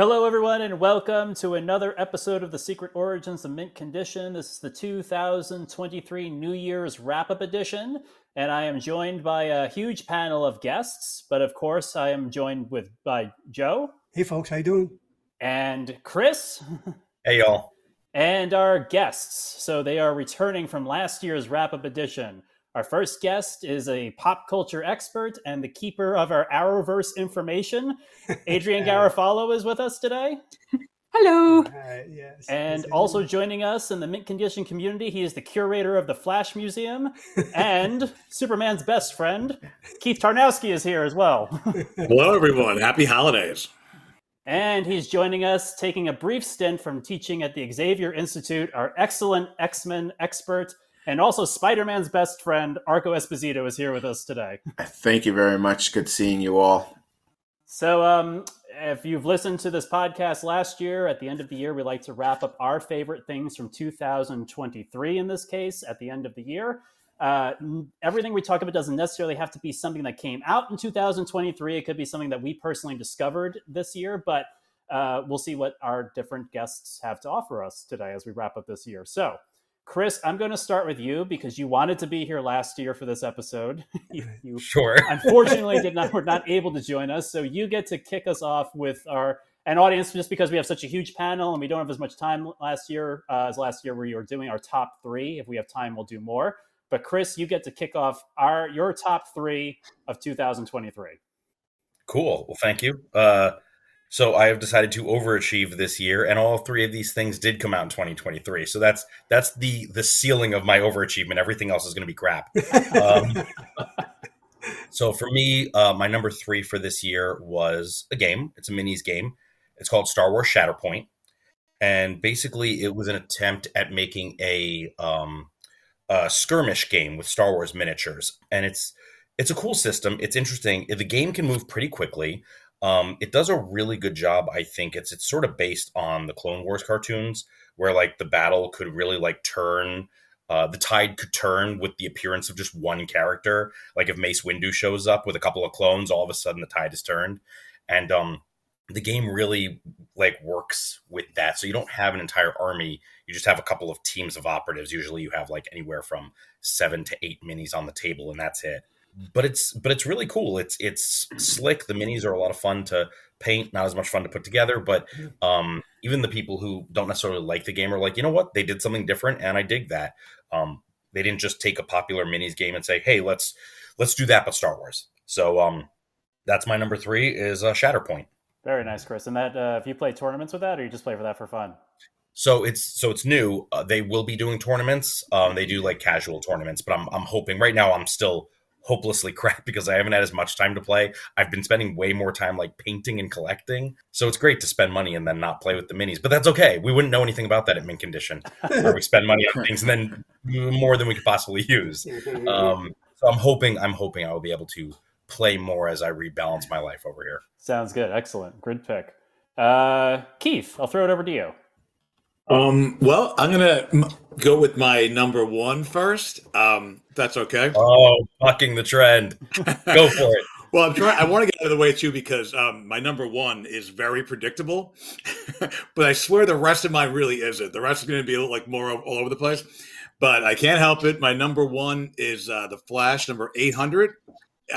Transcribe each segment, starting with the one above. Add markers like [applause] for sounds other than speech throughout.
Hello, everyone, and welcome to another episode of the Secret Origins of Mint Condition. This is the 2023 New Year's wrap up edition, and I am joined by a huge panel of guests. But of course, I am joined with by Joe. Hey, folks, how you doing? And Chris. [laughs] Hey, y'all. And our guests. So they are returning from last year's wrap up edition. Our first guest is a pop culture expert and the keeper of our Arrowverse information. [laughs] Adrienne Garofalo is with us today. Hello. Uh, yes. And yes, also joining us in the Mint Condition community, he is the curator of the Flash Museum [laughs] and Superman's best friend. Keith Tarnowski is here as well. [laughs] Hello, everyone. Happy holidays. And he's joining us, taking a brief stint from teaching at the Xavier Institute, our excellent X Men expert, and also Spider Man's best friend, Arco Esposito, is here with us today. Thank you very much. Good seeing you all. So, um, if you've listened to this podcast last year, at the end of the year, we like to wrap up our favorite things from 2023 in this case at the end of the year. Uh, everything we talk about doesn't necessarily have to be something that came out in 2023. It could be something that we personally discovered this year, but uh, we'll see what our different guests have to offer us today as we wrap up this year. So, Chris, I'm going to start with you because you wanted to be here last year for this episode. [laughs] you, [laughs] you Sure. [laughs] unfortunately did not were not able to join us, so you get to kick us off with our an audience just because we have such a huge panel and we don't have as much time last year uh, as last year where you were doing our top three. If we have time, we'll do more. But Chris, you get to kick off our your top three of 2023. Cool. Well, thank you. Uh, so I have decided to overachieve this year, and all three of these things did come out in 2023. So that's that's the the ceiling of my overachievement. Everything else is going to be crap. Um, [laughs] so for me, uh, my number three for this year was a game. It's a minis game. It's called Star Wars Shatterpoint, and basically it was an attempt at making a um, a skirmish game with Star Wars miniatures, and it's it's a cool system. It's interesting. The game can move pretty quickly. Um, it does a really good job. I think it's it's sort of based on the Clone Wars cartoons, where like the battle could really like turn. Uh, the tide could turn with the appearance of just one character. Like if Mace Windu shows up with a couple of clones, all of a sudden the tide is turned, and um, the game really like works with that. So you don't have an entire army; you just have a couple of teams of operatives. Usually, you have like anywhere from seven to eight minis on the table, and that's it but it's but it's really cool. It's it's slick. The minis are a lot of fun to paint, not as much fun to put together. But um, even the people who don't necessarily like the game are like, you know what, they did something different, and I dig that. Um, they didn't just take a popular minis game and say, hey, let's let's do that, but Star Wars. So um, that's my number three is uh, Shatterpoint. Very nice, Chris. And that uh, if you play tournaments with that, or you just play for that for fun? So it's so it's new. Uh, they will be doing tournaments. Um, they do like casual tournaments, but I'm I'm hoping right now I'm still hopelessly [laughs] crap because I haven't had as much time to play. I've been spending way more time like painting and collecting. So it's great to spend money and then not play with the minis. But that's okay. We wouldn't know anything about that at mint condition. where we spend money on [laughs] things and then more than we could possibly use. Um, so I'm hoping I'm hoping I will be able to play more as I rebalance my life over here. Sounds good. Excellent. Good pick. Uh, Keith, I'll throw it over to you. Um, well, I'm gonna m- go with my number one first. Um, if that's okay. Oh, bucking the trend. [laughs] Go for it. Well, I'm trying. I want to get out of the way too because um, my number one is very predictable, [laughs] but I swear the rest of mine really isn't. The rest is going to be like more all over the place. But I can't help it. My number one is uh, the Flash, number 800.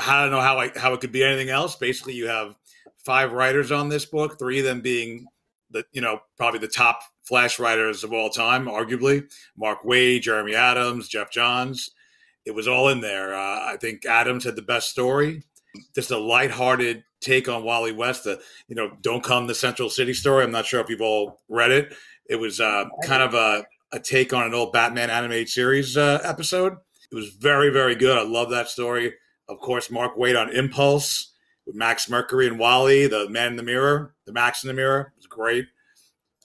I don't know how I, how it could be anything else. Basically, you have five writers on this book, three of them being the you know probably the top Flash writers of all time, arguably Mark Waid, Jeremy Adams, Geoff Johns. It was all in there. Uh, I think Adams had the best story just a lighthearted take on Wally West. The you know, don't come the Central City story. I'm not sure if you've all read it. It was uh, kind of a, a take on an old Batman animated series uh, episode. It was very very good. I love that story. Of course, Mark Waid on Impulse with Max Mercury and Wally, the Man in the Mirror, the Max in the Mirror It was great.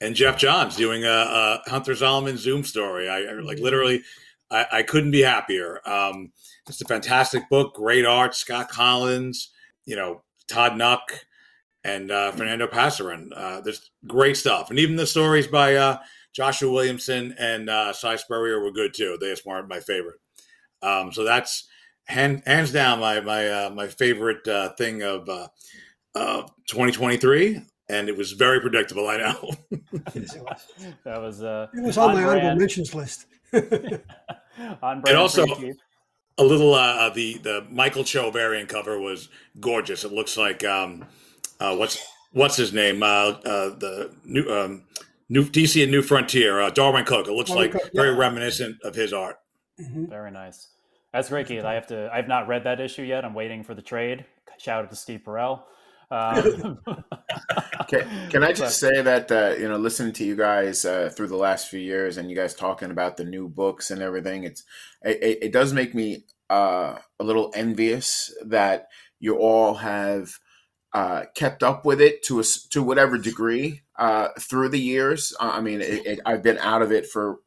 And Geoff Johns doing a, a Hunter Zolomon Zoom story. I, I like literally, I, I couldn't be happier. Um, just a fantastic book, great art. Scott Kolins, you know, Todd Nauck, and uh, Fernando Pasarin. Uh, there's great stuff, and even the stories by uh, Joshua Williamson and uh, Si Spurrier were good too. They are my favorite. Um, so that's hand, hands down my my uh, my favorite uh, thing of uh, 2023. And it was very predictable. I know. [laughs] that was uh, it was on, on my brand. honorable mentions list. [laughs] on brand and also for you, Keith. a little uh, the the Michael Cho variant cover was gorgeous. It looks like um, uh, what's what's his name? Uh, uh, the new um, new DC and New Frontier, uh, Darwyn Cooke. It looks Darwyn like Cooke, very yeah. reminiscent of his art. Mhm. Very nice. That's great, Keith. I have to. I've not read that issue yet. I'm waiting for the trade. Shout out to Steve Perel. Um, [laughs] Can, can I just say that uh, you know, listening to you guys uh, through the last few years, and you guys talking about the new books and everything, it's it, it does make me uh, a little envious that you all have uh, kept up with it to a to whatever degree uh, through the years. I mean, it, it, I've been out of it for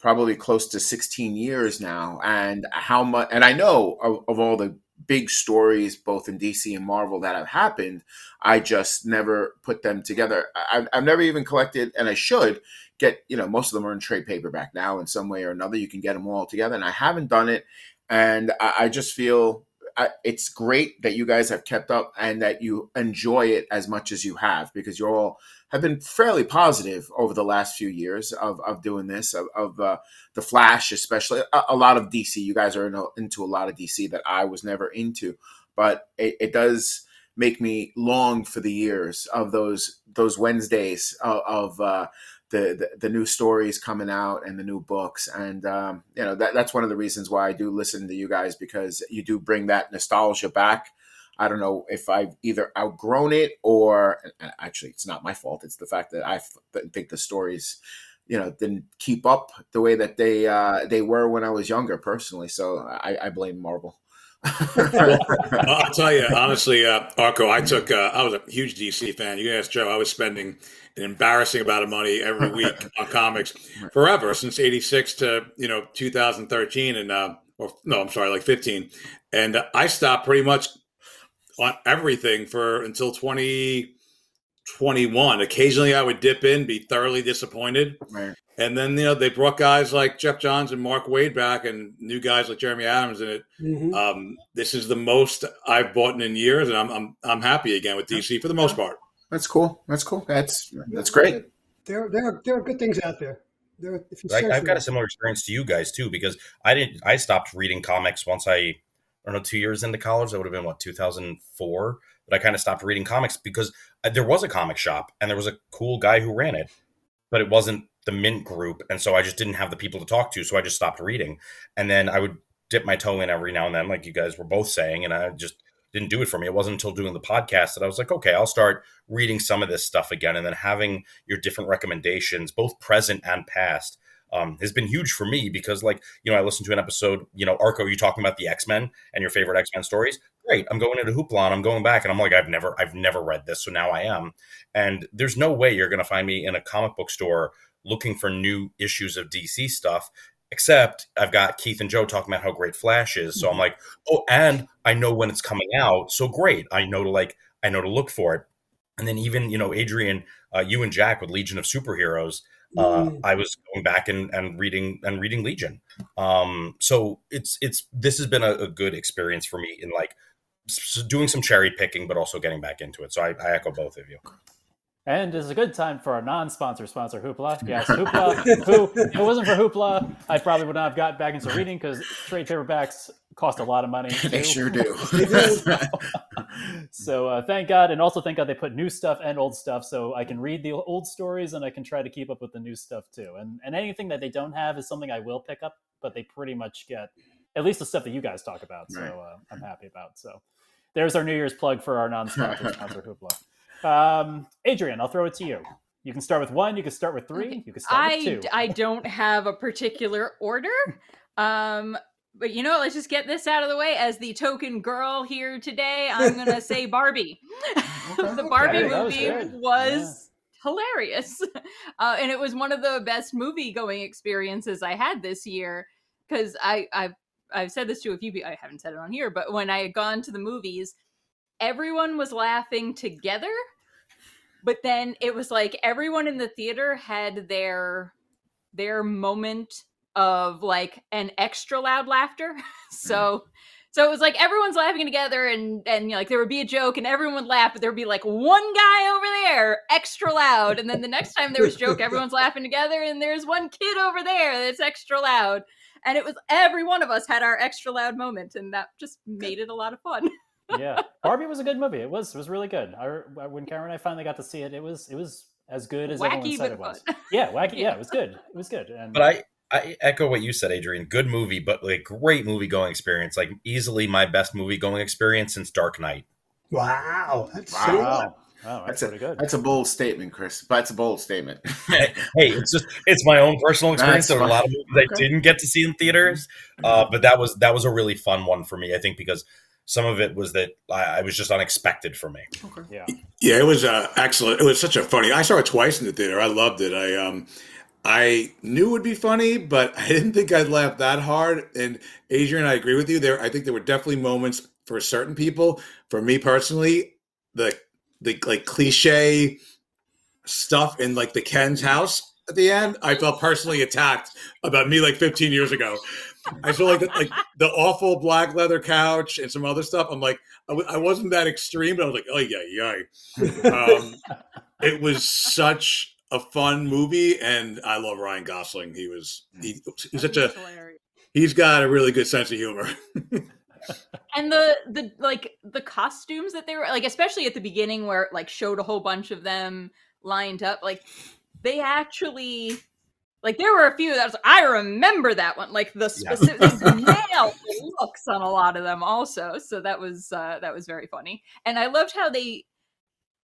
probably close to 16 years now, and how much, and I know of, of all the big stories both in DC and Marvel that have happened. I just never put them together. I've, I've never even collected, and I should get. You know, most of them are in trade paperback now in some way or another. You can get them all together, and I haven't done it. And I, I just feel I, it's great that you guys have kept up and that you enjoy it as much as you have because you're all have been fairly positive over the last few years of, of doing this of, of uh, the Flash, especially a, a lot of DC. You guys are in a, into a lot of DC that I was never into, but it, it does make me long for the years of those those Wednesdays of, of uh, the, the the new stories coming out and the new books, and um, you know that that's one of the reasons why I do listen to you guys because you do bring that nostalgia back. I don't know if I've either outgrown it or actually it's not my fault. It's the fact that I think the stories, you know, didn't keep up the way that they uh, they were when I was younger personally. So I, I blame Marvel. [laughs] I'll tell you honestly, uh, Arco. I took. Uh, I was a huge DC fan. You can ask Joe. I was spending an embarrassing amount of money every week [laughs] on comics forever since '86 to you know 2013, and uh, or no, I'm sorry, like 15. And I stopped pretty much everything for until 2021. Occasionally, I would dip in, be thoroughly disappointed, right. and then you know they brought guys like Geoff Johns and Mark Waid back, and new guys like Jeremy Adams in it. Mhm. Um, this is the most I've bought in years, and I'm I'm I'm happy again with DC for the most part. That's cool. That's cool. That's that's great. There, there, are, there are good things out there. There, if you I, I've got a similar experience to you guys too because I didn't. I stopped reading comics once I, I don't know, two years into college. That would have been what 2004. But I kind of stopped reading comics because uh, there was a comic shop and there was a cool guy who ran it, but it wasn't the Mint Group, and so I just didn't have the people to talk to. So I just stopped reading, and then I would dip my toe in every now and then, like you guys were both saying, and I just didn't do it for me. It wasn't until doing the podcast that I was like, okay, I'll start reading some of this stuff again, and then having your different recommendations, both present and past, um, has been huge for me because, like, you know, I listened to an episode, you know, Arco, you talking about the X Men and your favorite X Men stories. Great, I'm going into Hoopla and I'm going back, and I'm like, I've never, I've never read this, so now I am. And there's no way you're going to find me in a comic book store looking for new issues of DC stuff. Except I've got Keith and Joe talking about how great Flash is, so I'm like, oh, and I know when it's coming out, so great. I know to like, I know to look for it. And then even you know, Adrienne, uh, you and Jack with Legion of Superheroes, uh, Mm. I was going back and, and reading and reading Legion. Um, so it's it's this has been a, a good experience for me in like s- doing some cherry picking, but also getting back into it. So I, I echo both of you. And it's a good time for our non-sponsor sponsor, Hoopla. [laughs] Yes, Hoopla. who, if it wasn't for Hoopla, I probably would not have gotten back into reading because trade paperbacks cost a lot of money. They sure do. [laughs] so uh, thank God, and also thank God they put new stuff and old stuff, so I can read the old stories and I can try to keep up with the new stuff too. And and anything that they don't have is something I will pick up, but they pretty much get at least the stuff that you guys talk about. So Right. uh, I'm happy about. So there's our New Year's plug for our non-sponsor [laughs] sponsor Hoopla. Um, Adrienne, I'll throw it to you. You can start with one. You can start with three. You can start I, with two. I don't have a particular order. Um, but you know, let's just get this out of the way. As the token girl here today, I'm gonna [laughs] say Barbie. [laughs] the Barbie Okay, was movie good. was hilarious, [laughs] uh, and it was one of the best movie going experiences I had this year. Because I I've I've said this to a few people. I haven't said it on here, but when I had gone to the movies, everyone was laughing together but then it was like everyone in the theater had their their moment of like an extra loud laughter. [laughs] So So it was like everyone's laughing together, and and you know, like there would be a joke, and everyone would laugh, but there would be like one guy over there extra loud, and then the next time there was a joke, everyone's [laughs] laughing together, and there's one kid over there that's extra loud, and it was every one of us had our extra loud moment, and that just made it a lot of fun. [laughs] yeah, Barbie was a good movie. It was it was really good. I, when Karen and I finally got to see it, it was it was as good as Wacky, everyone said it was. fun. Yeah, wacky. [laughs] Yeah. Yeah. it was good. It was good. And But I I echo what you said, Adrienne. Good movie, but like great movie going experience. Like easily my best movie going experience since Dark Knight. Wow, that's Wow. so wow, wow, that's, That's a good. that's a bold statement, Chris. But it's a bold statement. [laughs] [laughs] hey, it's just it's my own personal experience. That's There were a lot of fine. movies I didn't get to see in theaters, uh, but that was that was a really fun one for me. I think because some of it was that I, I was just unexpected for me. yeah, Yeah, it was uh, excellent. It was such a funny. I saw it twice in the theater. I loved it. I um, I knew it would be funny, but I didn't think I'd laugh that hard. And Adrienne, I agree with you. There, I think there were definitely moments for certain people. For me personally, the the like cliche stuff in like the Ken's house at the end, I felt personally attacked about me like 15 years ago. I feel like like the awful black leather couch and some other stuff. I'm like, I w- I wasn't that extreme, but I was like, oh yeah, yeah. Um, it was such a fun movie, and I love Ryan Gosling. He was he, he's such a Hilarious. he's got a really good sense of humor. [laughs] and the the like the costumes that they were like especially at the beginning where it like showed a whole bunch of them lined up like they actually like there were a few that was i remember that one like the specific [laughs] nailed the looks on a lot of them also so that was uh that was very funny. And i loved how they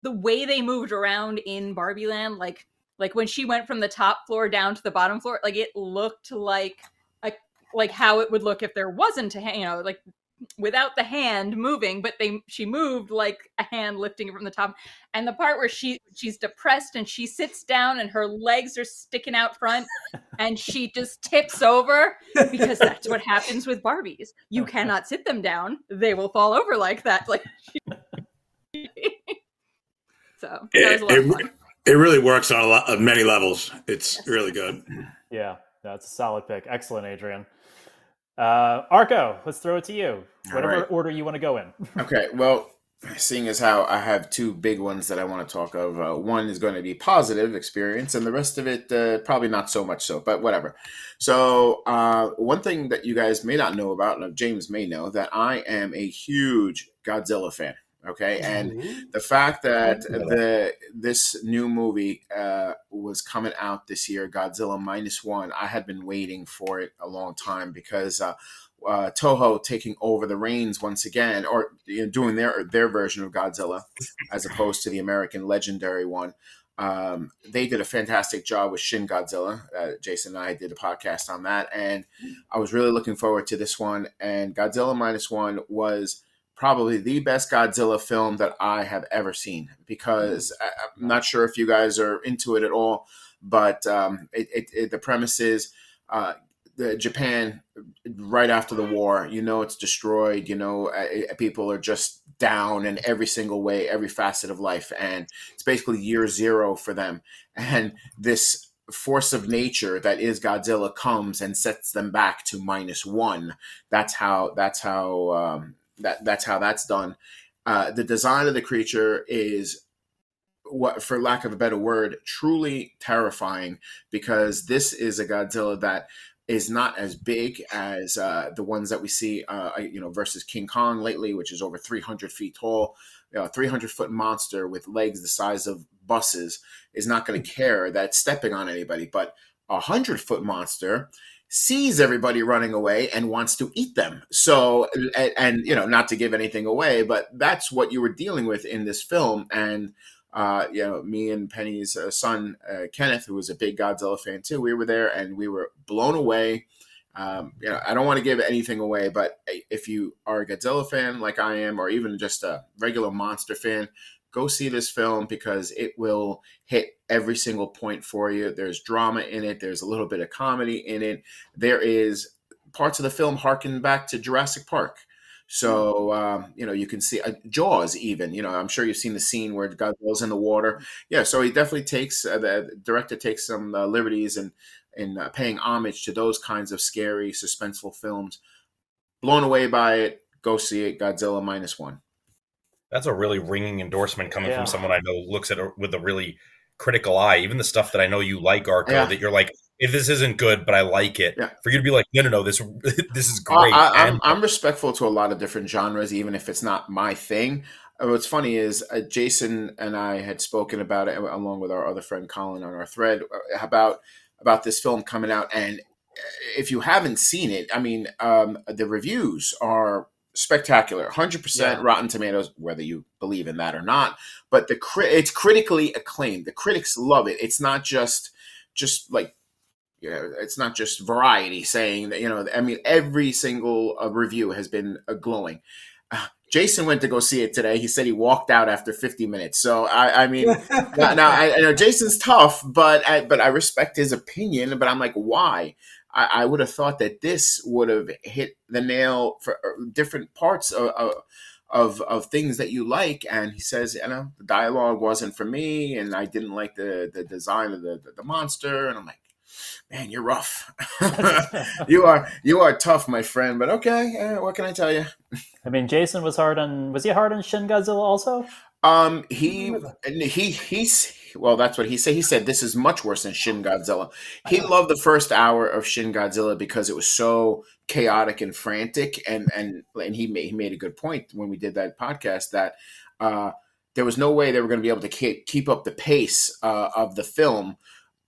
the way they moved around in barbie land like like when she went from the top floor down to the bottom floor like it looked like like like how it would look if there wasn't a you know like without the hand moving but they she moved like a hand lifting it from the top and the part where she she's depressed and she sits down and her legs are sticking out front and she just tips over because that's what happens with barbies you cannot sit them down they will fall over like that like [laughs] so that was a lot It, it, it really works on a lot of many levels. It's Yes. really good. yeah, that's a solid pick. Excellent, Adrienne. Uh, Arco, let's throw it to you. Whatever right. order you want to go in. [laughs] Okay, well, seeing as how I have two big ones that I want to talk of, uh, one is going to be positive experience, and the rest of it uh, probably not so much so, but whatever. So, uh, one thing that you guys may not know about, and James may know, that I am a huge Godzilla fan. Okay, and the fact that the this new movie uh, was coming out this year, Godzilla minus one, I had been waiting for it a long time because uh, uh, Toho taking over the reins once again, or you know, doing their their version of Godzilla as opposed to the American legendary one. Um, they did a fantastic job with Shin Godzilla. Uh, Jason and I did a podcast on that, and I was really looking forward to this one. And Godzilla minus one was probably the best Godzilla film that I have ever seen because I, I'm not sure if you guys are into it at all, but um, it, it, it, the premise is uh, the Japan right after the war. You know, it's destroyed. You know, uh, people are just down in every single way, every facet of life, and it's basically year zero for them. And this force of nature that is Godzilla comes and sets them back to minus one. That's how. That's how. Um, that that's how that's done. Uh, the design of the creature is what, for lack of a better word, truly terrifying because this is a Godzilla that is not as big as uh, the ones that we see, uh, you know, versus King Kong lately, which is over 300 feet tall. You know, a 300 foot monster with legs the size of buses is not going to care that it's stepping on anybody, but a 100 foot monster sees everybody running away and wants to eat them. So, and, and, you know, not to give anything away, but that's what you were dealing with in this film. And, uh, you know, me and Penny's uh, son, uh, Kenneth, who was a big Godzilla fan too, we were there and we were blown away. Um, you know, I don't want to give anything away, but if you are a Godzilla fan like I am, or even just a regular monster fan, go see this film because it will hit every single point for you. There's drama in it. There's a little bit of comedy in it. There is parts of the film harken back to Jurassic Park. So um, you know you can see uh, Jaws even. You know I'm sure you've seen the scene where Godzilla's in the water. Yeah, so he definitely takes uh, the director takes some uh, liberties and in uh, paying homage to those kinds of scary, suspenseful films. Blown away by it. go see it. Godzilla minus one. That's a really ringing endorsement coming Yeah. from someone I know looks at it with a really critical eye. Even the stuff that I know you like, Arco, Yeah. that you're like, if this isn't good, but I like it. Yeah. For you to be like, no, no, no, this [laughs] this is I- great. I, am and- I'm respectful to a lot of different genres, even if it's not my thing. Uh, What's funny is uh, Jason and I had spoken about it along with our other friend Colin on our thread uh, about about this film coming out. And uh, if you haven't seen it, I mean, um, the reviews are spectacular 100% Yeah. rotten tomatoes whether you believe in that or not but the cri- it's critically acclaimed the critics love it it's not just just like you know, it's not just variety saying that, you know, I mean, every single uh, review has been uh, glowing. Uh, Jason went to go see it today. He said he walked out after 50 minutes. So, I, I mean, [laughs] now, now I, I know Jason's tough, but I, but I respect his opinion. But I'm like, why? I, I would have thought that this would have hit the nail for uh, different parts of, of of of things that you like. And he says, you know, the dialogue wasn't for me, and I didn't like the the design of the the, the monster. And I'm like, man, you're rough. [laughs] you are you are tough, my friend. But okay, uh, what can I tell you? I mean, Jason was hard on. Was he hard on Shin Godzilla also? Um, he he he's well. That's what he said. He said this is much worse than Shin Godzilla. He loved the first hour of Shin Godzilla because it was so chaotic and frantic, and and and he made he made a good point when we did that podcast that uh, there was no way they were going to be able to keep keep up the pace uh, of the film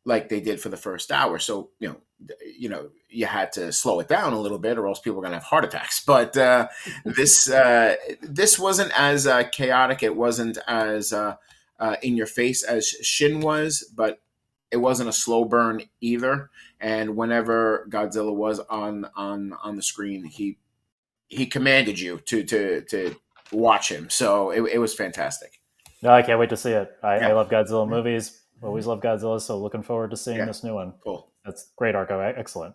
like they did for the first hour. So you know, you know, you had to slow it down a little bit, or else people were going to have heart attacks. [laughs] But uh, this uh, this wasn't as uh, chaotic. It wasn't as uh, in your face as Shin was, but it wasn't a slow burn either. And whenever Godzilla was on on on the screen, he he commanded you to to to watch him. So it, it was fantastic. No, I can't wait to see it. I, Yeah. I love Godzilla movies. Always love Godzilla, so looking forward to seeing Yeah. this new one. Cool. That's great, Arco. Excellent.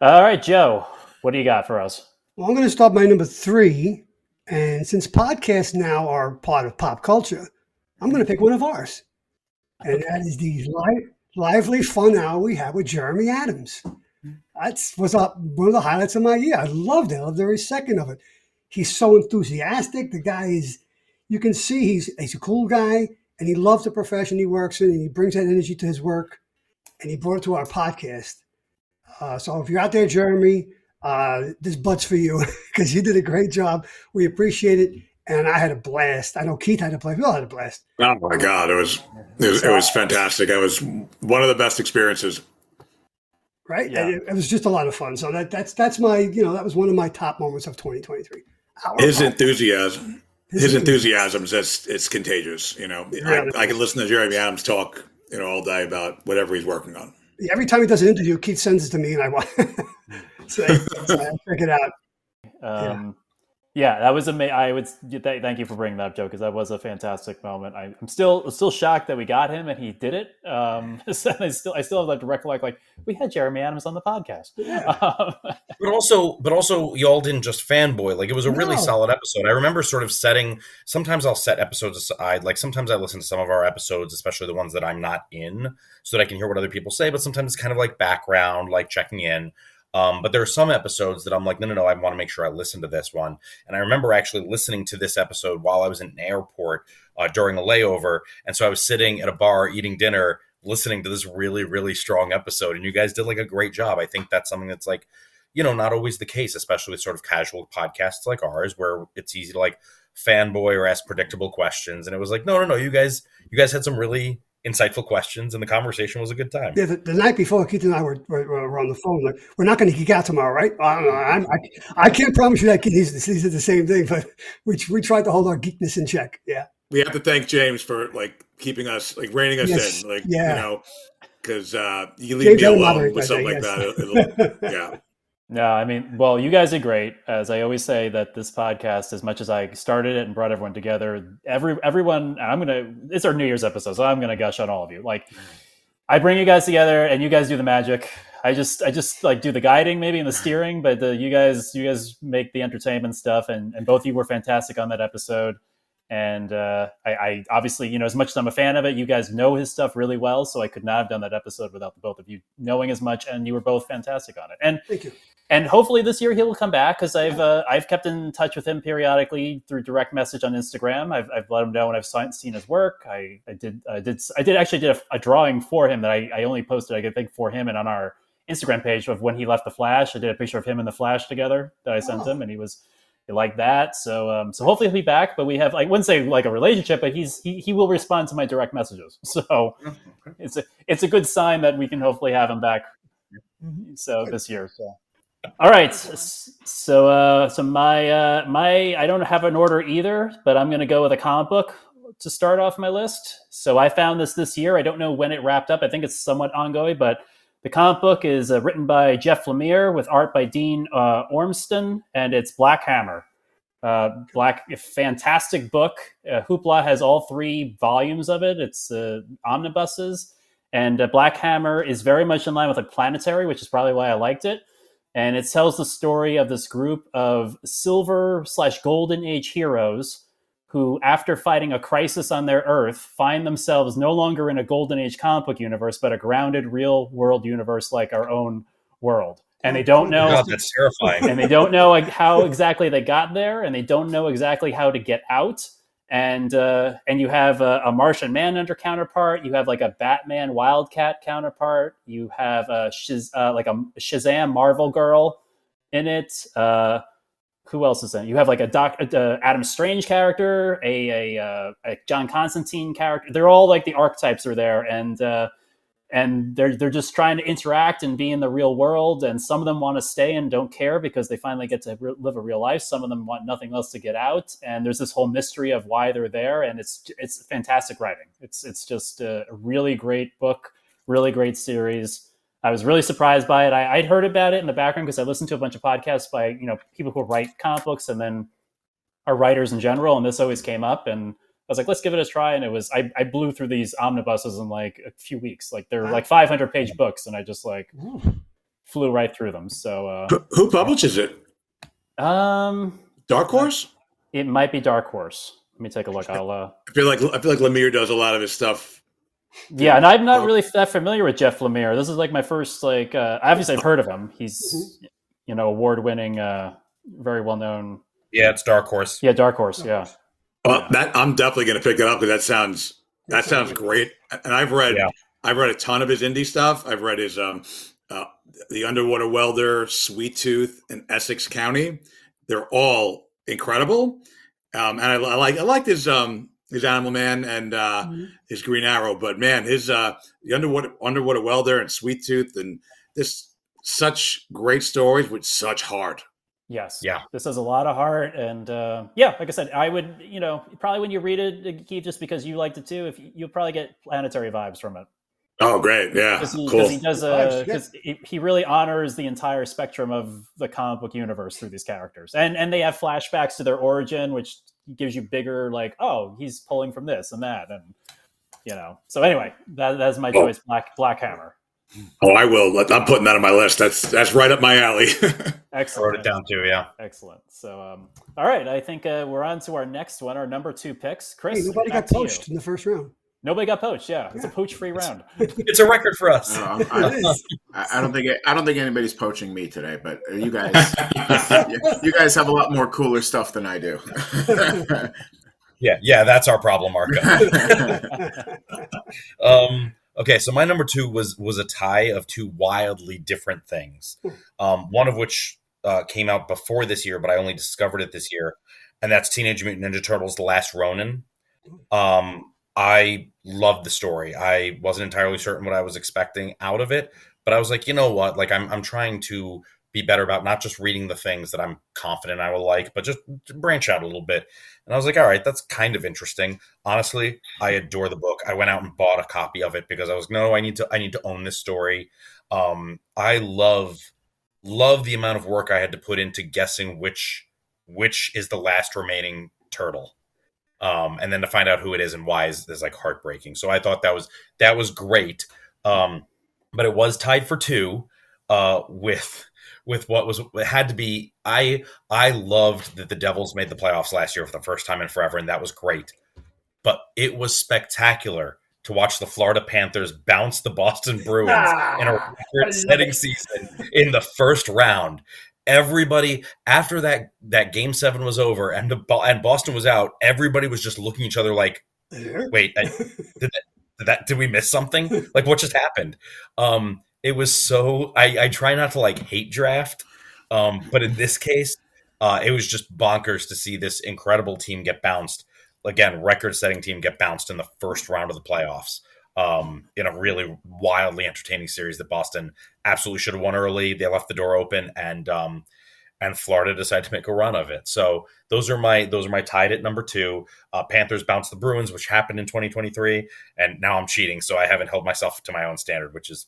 All right, Joe, what do you got for us? Well, I'm going to start my number three. And since podcasts now are part of pop culture, I'm going to pick one of ours. And that is the li- lively fun hour we had with Jeremy Adams. That was one of the highlights of my year. I loved it. I loved every second of it. He's so enthusiastic. The guy is, you can see he's, he's a cool guy and he loves the profession he works in and he brings that energy to his work. And he brought it to our podcast. Uh, so if you're out there, Jeremy, uh, this butt's for you [laughs] because you did a great job. We appreciate it, and I had a blast. I know Keith had a blast. We all had a blast. Oh my god, it was it was, it was fantastic. It was one of the best experiences. Right? Yeah. It, it was just a lot of fun. So that that's that's my you know that was one of my top moments of 2023. Our His pop- enthusiasm, his his enthusiasm. enthusiasm is just it's contagious. You know, Yeah. I, I can listen to Jeremy Adams talk you know all day about whatever he's working on. Every time he does an interview, Keith sends it to me, and I watch. [laughs] so, so I check it out. Um, yeah. That was amazing. I would th- thank you for bringing that up, Joe, because that was a fantastic moment. I, I'm still still shocked that we got him and he did it. Um, [laughs] so I still I still have like to recollect like we had Jeremy Adams on the podcast. [laughs] Um, [laughs] But also, but also, y'all didn't just fanboy. Like it was a really No. solid episode. I remember sort of setting. Sometimes I'll set episodes aside. Like sometimes I listen to some of our episodes, especially the ones that I'm not in, so that I can hear what other people say. But sometimes it's kind of like background, like checking in. Um, but there are some episodes that I'm like, no, no, no. I want to make sure I listen to this one. And I remember actually listening to this episode while I was in an airport uh, during a layover, and so I was sitting at a bar eating dinner, listening to this really, really strong episode. And you guys did like a great job. I think that's something that's like you know, not always the case, especially with sort of casual podcasts like ours, where it's easy to like fanboy or ask predictable questions. And it was like, no, no, no, you guys, you guys had some really insightful questions, and the conversation was a good time. Yeah, the, the night before, Keith and I were, were, were on the phone. Like, we're not going to geek out tomorrow, right? I don't know. I'm, I, I can't promise you that Keith. He said the same thing, but we, we tried to hold our geekness in check. Yeah. We have to thank James for like keeping us like reining us Yes, in, like yeah. you know, because uh, you leave James me alone with something like yes. that. It'll, yeah. No, I mean, well, you guys are great. As I always say, that this podcast, as much as I started it and brought everyone together, every everyone, I'm gonna. It's our New Year's episode, so I'm gonna gush on all of you. Like, I bring you guys together, and you guys do the magic. I just, I just like do the guiding, maybe and the steering, but the, you guys, you guys make the entertainment stuff, and and both of you were fantastic on that episode. And uh, I, I obviously, you know, as much as I'm a fan of it, you guys know his stuff really well, so I could not have done that episode without the both of you knowing as much, and you were both fantastic on it. And Thank you. And hopefully this year he'll come back because I've uh, I've kept in touch with him periodically through direct message on Instagram. I've, I've let him know when I've seen his work. I, I did I did I did actually did a, a drawing for him that I, I only posted I think for him and on our Instagram page of when he left the Flash. I did a picture of him and the Flash together that I sent oh. him, and he was he liked that. So um, so hopefully he'll be back. But we have I wouldn't say like a relationship, but he's he, he will respond to my direct messages. [laughs] So oh, okay. it's a it's a good sign that we can hopefully have him back. So this year. So. All right, so uh, so my uh, my I don't have an order either, but I'm going to go with a comic book to start off my list. So I found this this year. I don't know when it wrapped up. I think it's somewhat ongoing, but the comic book is uh, written by Jeff Lemire with art by Dean uh, Ormston, and it's Black Hammer. Uh, Black, fantastic book. Uh, Hoopla has all three volumes of it. It's uh, omnibuses, and uh, Black Hammer is very much in line with like Planetary, which is probably why I liked it. And it tells the story of this group of silver slash golden age heroes who, after fighting a crisis on their Earth, find themselves no longer in a golden age comic book universe, but a grounded real world universe like our own world. And they don't oh know. God, that's terrifying. [laughs] And they don't know how exactly they got there, and they don't know exactly how to get out. And uh, and you have a, a Martian Manhunter counterpart. You have like a Batman Wildcat counterpart. You have a Shaz- uh, like a Shazam Marvel girl in it. Uh, who else is in it? You have like a Doc, a, Adam Strange character, a a, uh, a, John Constantine character. They're all like the archetypes are there, and uh, and they're they're just trying to interact and be in the real world. And some of them want to stay and don't care because they finally get to re- live a real life. Some of them want nothing else to get out. And there's this whole mystery of why they're there, and it's it's fantastic writing. It's it's just a really great book, really great series. I was really surprised by it. I, i'd heard about it in the background because I listened to a bunch of podcasts by you know people who write comic books and then are writers in general, and this always came up. And was like, let's give it a try. And it was I, I blew through these omnibuses in like a few weeks. Like they're like 500 page books, and I just like flew right through them. So uh, who publishes it? Um, Dark Horse. It might be Dark Horse. Let me take a look. I'll. Uh, I feel like I feel like Lemire does a lot of his stuff yeah, and I'm not really that familiar with Jeff Lemire. This is like my first like uh, obviously I've heard of him. He's mm-hmm. you know award winning, uh, very well known. Yeah, it's Dark Horse. Yeah, Dark Horse. Yeah. Well, that I'm definitely going to pick it up because that sounds that sounds great. And I've read yeah. I've read a ton of his indie stuff. I've read his um, uh, the Underwater Welder, Sweet Tooth, and Essex County. They're all incredible. Um, and I, I like I like his um, his Animal Man and uh, mm-hmm. his Green Arrow. But man, his uh, the Underwater Underwater Welder and Sweet Tooth and this such great stories with such heart. Yes. Yeah. This has a lot of heart, and uh, yeah, like I said, I would, you know, probably when you read it, Keith, just because you liked it too, if you'll probably get planetary vibes from it. Oh, great! Yeah, Cause he, cool. Cause he does because uh, he really honors the entire spectrum of the comic book universe through these characters, and and they have flashbacks to their origin, which gives you bigger like oh he's pulling from this and that and you know so anyway that, that's my oh. choice black black hammer oh i will. I'm putting that on my list. That's that's right up my alley. [laughs] Excellent. Wrote it down too yeah. Excellent. So um all right. I think uh, we're on to our next one our number two picks. Chris hey, nobody got poached in the first round. Nobody got poached. Yeah, it's a poach-free round. [laughs] It's a record for us. No, I, I, don't think I don't think anybody's poaching me today, but you guys, [laughs] you guys have a lot more cooler stuff than I do. yeah, yeah, that's our problem, Marco. um, okay, so my number two was was a tie of two wildly different things. Um, one of which uh, came out before this year, but I only discovered it this year, and that's Teenage Mutant Ninja Turtles: The Last Ronin. Um, I loved the story. I wasn't entirely certain what I was expecting out of it, but I was like, you know what? Like I'm I'm trying to be better about not just reading the things that I'm confident I will like, but just branch out a little bit. And I was like, all right, that's kind of interesting. Honestly, I adore the book. I went out and bought a copy of it because I was no, I need to I need to own this story. Um, I love love the amount of work I had to put into guessing which which is the last remaining turtle um, and then to find out who it is and why is, is like heartbreaking. So I thought that was that was great. Um, but it was tied for two uh, with with what was it had to be. I I loved that the Devils made the playoffs last year for the first time in forever, and that was great. But it was spectacular to watch the Florida Panthers bounce the Boston [laughs] Bruins Ah, in a record-setting season in the first round. Everybody after that that game seven was over and the and Boston was out. Everybody was just looking at each other like, "Wait, I, did, that, did that? Did we miss something? [laughs] Like, what just happened?" Um, it was so. I, I try not to like hate draft, um, but in this case, uh, it was just bonkers to see this incredible team get bounced. Again, record-setting team get bounced in the first round of the playoffs. Um, in a really wildly entertaining series that Boston absolutely should have won early. They left the door open, and um, and Florida decided to make a run of it. So those are my those are my tied at number two. Uh, Panthers bounced the Bruins, which happened in 2023, and now I'm cheating, so I haven't held myself to my own standard, which is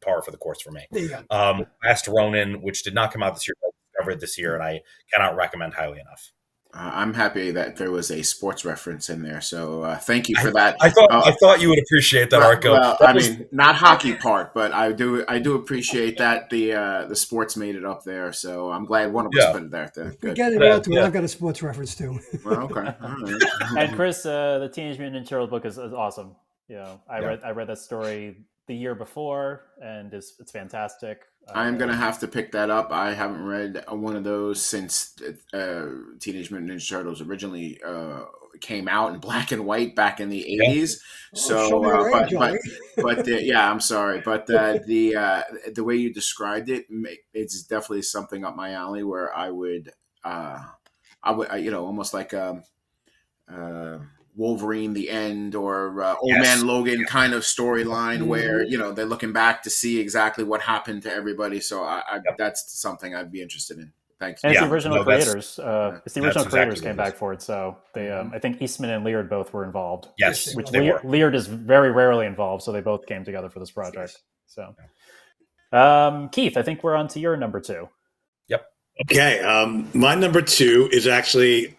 par for the course for me. There. Um, Last Ronin, which did not come out this year, but I discovered this year, and I cannot recommend highly enough. Uh, I'm happy that there was a sports reference in there. So uh, thank you for that. I thought Uh, I thought you would appreciate that, well, Arco. well, That I was- mean, not hockey part, but I do I do appreciate that the uh, the sports made it up there. So I'm glad one of us Yeah. put it there. there. We Good. get it out to it. I've got a sports reference too. Well, okay. [laughs] All right. And Chris, uh, the Teenage Mutant Ninja Turtles book is, is awesome. You know, I Yeah. read I read that story the year before, and it's it's fantastic. I am Uh, gonna have to pick that up. I haven't read one of those since uh, Teenage Mutant Ninja Turtles originally uh, came out in black and white back in the eighties. Oh, show So, me your uh, but, but [laughs] but the, yeah, I'm sorry, but uh, the uh, the way you described it, it's definitely something up my alley where I would, uh, I would, I, you know, almost like um, uh, Wolverine, the end, or uh, Old Yes. Man Logan kind of storyline Mhm. where you know they're looking back to see exactly what happened to everybody. So I, I, that's something I'd be interested in. Thanks. And it's Yeah, the original no, creators. Uh, it's the original exactly creators came back for it. So they, um, I think Eastman and Laird both were involved. yes, Which they Laird, were. Laird is very rarely involved, so they both came together for this project. So, um, Keith, I think we're on to your number two. Yep. Okay, um, my number two is actually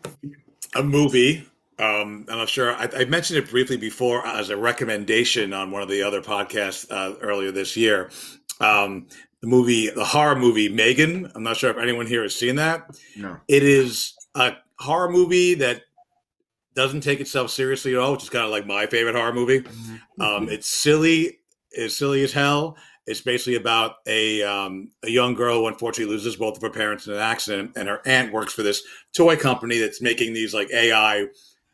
a movie. Um, I'm not sure. I, I mentioned it briefly before as a recommendation on one of the other podcasts uh, earlier this year. Um, the movie, the horror movie Megan. I'm not sure if anyone here has seen that. No. It is a horror movie that doesn't take itself seriously at all, which is kind of like my favorite horror movie. Um, it's silly, it's silly as hell. It's basically about a um, a young girl who unfortunately loses both of her parents in an accident, and her aunt works for this toy company that's making these like AI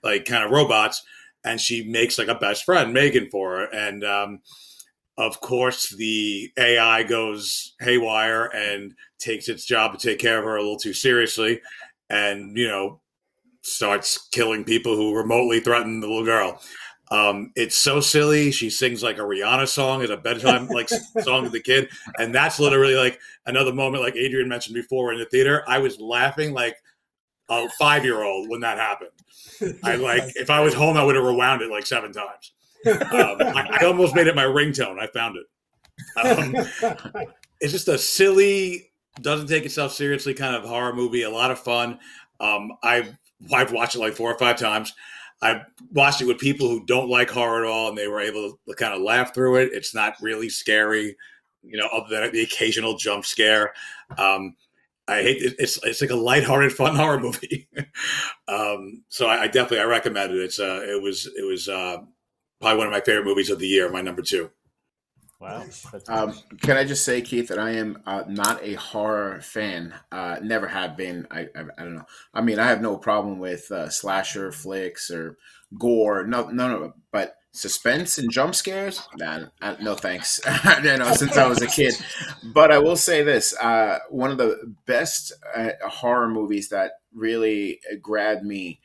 like kind of robots, and she makes like a best friend, Megan, for her, and um, of course the AI goes haywire and takes its job to take care of her a little too seriously, and you know starts killing people who remotely threaten the little girl. Um, it's so silly. She sings like a Rihanna song as a bedtime like [laughs] song to the kid, and that's literally like another moment, like Adrienne mentioned before in the theater. I was laughing like a five year old when that happened. I [laughs] like if I was home, I would have rewound it like seven times. Um, I, I almost made it my ringtone. I found it. Um, it's just a silly, doesn't take itself seriously kind of horror movie. A lot of fun. Um, I've I've watched it like four or five times. I watched it with people who don't like horror at all, and they were able to kind of laugh through it. It's not really scary, you know, other than the occasional jump scare. Um, I hate it. It's it's like a lighthearted, fun [laughs] horror movie. um, so I, I definitely I recommend it. It's uh, it was it was uh, probably one of my favorite movies of the year. My number two. Wow. Nice. Um, can I just say, Keith, that I am uh, not a horror fan. Uh, never have been. I, I I don't know. I mean, I have no problem with uh, slasher flicks or gore. No, no, no. But suspense and jump scares, uh, no thanks. [laughs] you know, since I was a kid. But I will say this: uh, one of the best uh, horror movies that really grabbed me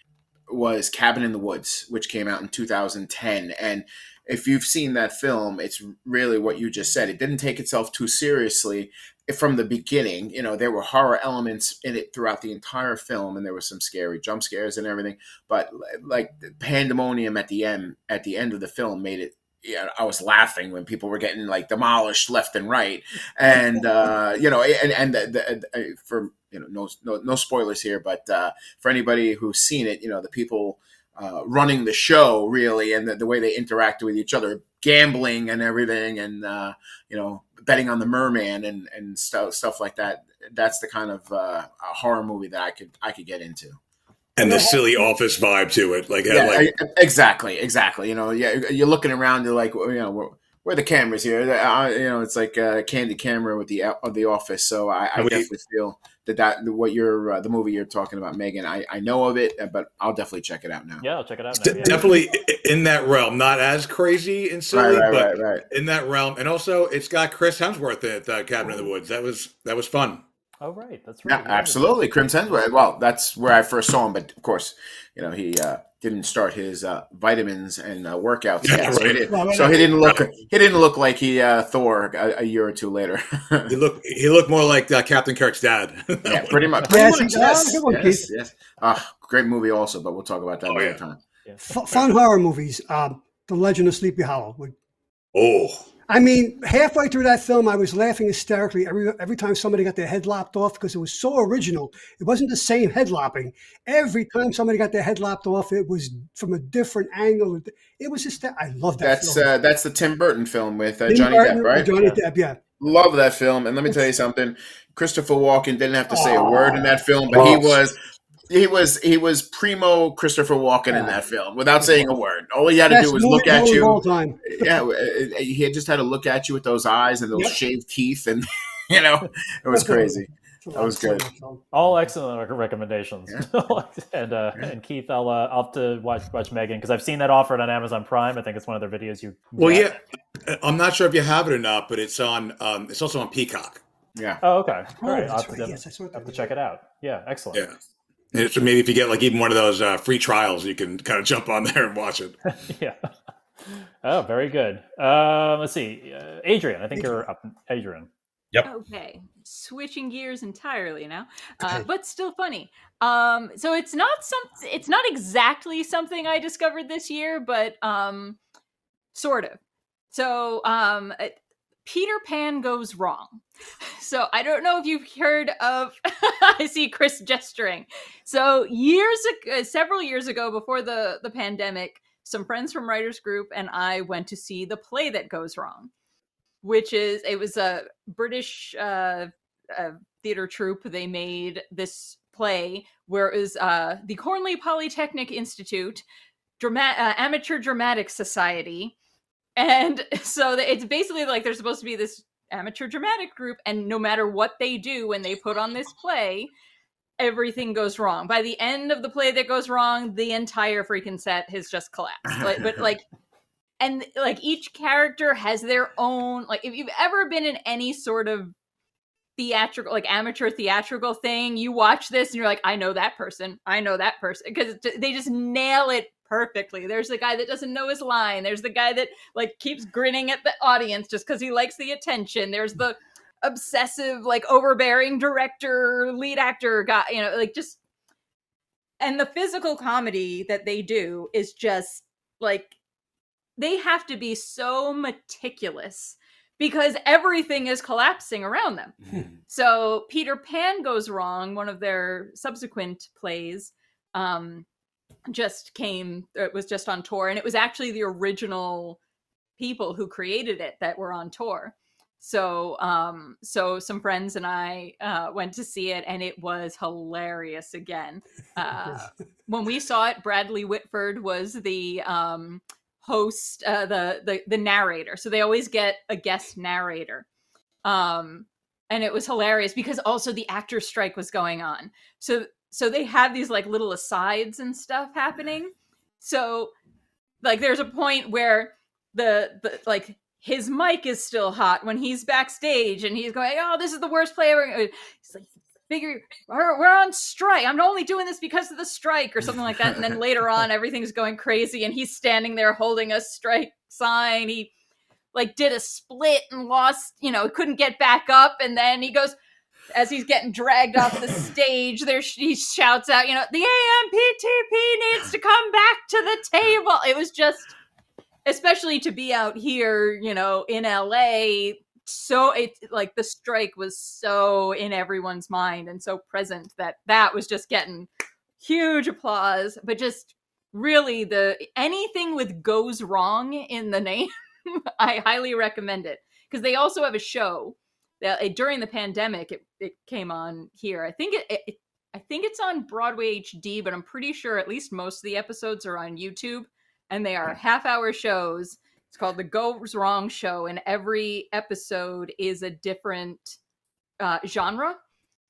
was Cabin in the Woods, which came out in 2010, and if you've seen that film, it's really what you just said. It didn't take itself too seriously from the beginning. You know, there were horror elements in it throughout the entire film, and there were some scary jump scares and everything. But like pandemonium at the end, at the end of the film, made it. Yeah, I was laughing when people were getting like demolished left and right, and uh, you know, and and the, the, uh, for you know, no no no spoilers here, but uh, for anybody who's seen it, you know, the people uh, running the show really and the, the way they interact with each other gambling and everything and uh, you know betting on the merman and and stuff stuff like that that's the kind of uh, horror movie that i could i could get into and the silly office vibe to it. Like, Yeah, like I- exactly, exactly. You know, yeah, you're looking around. You're like, you know, where, where the cameras here? Uh, you know, it's like a candy camera with the of the office. So I, I And we- definitely feel that that what you're uh, the movie you're talking about, Megan. I, I know of it, but I'll definitely check it out now. Yeah, I'll check it out. d- Now. yeah. definitely in that realm, not as crazy and silly, right, but right, right. in that realm. And also, it's got Chris Hemsworth in it, uh, Cabin in the Woods. That was that was fun. Oh, right. That's right. Yeah, absolutely. Chris Hemsworth. Well, that's where I first saw him, but of course, you know, he uh, didn't start his uh, vitamins and uh, workouts Yeah, yet, so, he right. didn't, Well, well, so he didn't look he didn't look like he uh, Thor a, a year or two later. He looked he looked more like uh, Captain Kirk's dad. yeah, pretty much. Pretty Yes, much. he- oh, Yes, one, yes, yes. Ah, great movie also, but we'll talk about that Oh, another yeah. time. F- fun horror movies. Um, the Legend of Sleepy Hollow. Would- oh, I mean, halfway through that film, I was laughing hysterically every every time somebody got their head lopped off because it was so original. It wasn't the same head lopping. Every time somebody got their head lopped off, it was from a different angle. It was just I love that. That's film. uh, that's the Tim Burton film with uh, Johnny Burton Depp, with right? Johnny Yeah. Depp, yeah. Love that film. And let me tell you something. Christopher Walken didn't have to say a word in that film, but he was he was he was primo Christopher Walken in that film without saying a word. All he had to Best do was look at of all you. time. Yeah, uh, uh, he had just had to look at you with those eyes and those Yep. shaved teeth, and [laughs] you know it was crazy. That was good. All excellent rec- recommendations. [laughs] and uh, and Keith, I'll uh, I'll have to watch watch Megan because I've seen that offered on Amazon Prime. I think it's one of their videos you. well, get. yeah. I'm not sure if you have it or not, but it's on. Um, it's also on Peacock. Yeah, Oh, okay. All Oh, right. I'll that's have, right. to, Yes, I have to check it out. Yeah, excellent. Yeah. And so maybe if you get like even one of those uh, free trials, you can kind of jump on there and watch it. [laughs] yeah. Oh, very good. Um, let's see, uh, Adrienne. I think you're up. Adrienne. Yep. Okay, switching gears entirely now, uh, but still funny. Um, so it's not some, it's not exactly something I discovered this year, but um, sort of. So um, uh, Peter Pan goes wrong. So I don't know if you've heard of. [laughs] I see Chris gesturing. So years ago, several years ago, before the the pandemic, some friends from writers group and I went to see the play that goes wrong which is it was a British uh, uh, theater troupe. They made this play where it was uh, the Cornley Polytechnic Institute, drama- uh, Amateur Dramatic Society, and [laughs] so it's basically like they're supposed to be this amateur dramatic group, and no matter what they do when they put on this play. Everything goes wrong. By the end of the play that goes wrong, the entire freaking set has just collapsed. Like, but [laughs] like and like each character has their own like if you've ever been in any sort of theatrical like amateur theatrical thing you watch this and you're like i know that person i know that person because they just nail it perfectly there's the guy that doesn't know his line there's the guy that like keeps grinning at the audience just because he likes the attention there's the obsessive like overbearing director lead actor guy you know like just and the physical comedy that they do is just like they have to be so meticulous because everything is collapsing around them. So Peter Pan goes wrong. One of their subsequent plays um, just came. It was just on tour, and it was actually the original people who created it that were on tour. So, um, so some friends and I uh, went to see it, and it was hilarious again. Uh, [laughs] when we saw it, Bradley Whitford was the um, host, uh, the the the narrator. So they always get a guest narrator, um, and it was hilarious because also the actor strike was going on. So so they have these like little asides and stuff happening. So like there's a point where the the like his mic is still hot when he's backstage and he's going, "Oh, this is the worst play ever." Uh, he's like, "Figure we're, we're on strike. I'm only doing this because of the strike or something like that." And then [laughs] later on, everything's going crazy, and he's standing there holding a strike sign. He like did a split and lost, you know, couldn't get back up, and then he goes as he's getting dragged off the [laughs] stage. There he shouts out, you know, the AMPTP needs to come back to the table. It was just especially to be out here, you know, in LA, so it like the strike was so in everyone's mind and so present that that was just getting huge applause, but just really the anything with goes wrong in the name, [laughs] I highly recommend it because they also have a show uh, during the pandemic it, it came on here. I think it, it I think it's on Broadway HD, but I'm pretty sure at least most of the episodes are on YouTube and they are half hour shows. It's called The Goes Wrong Show, and every episode is a different uh, genre.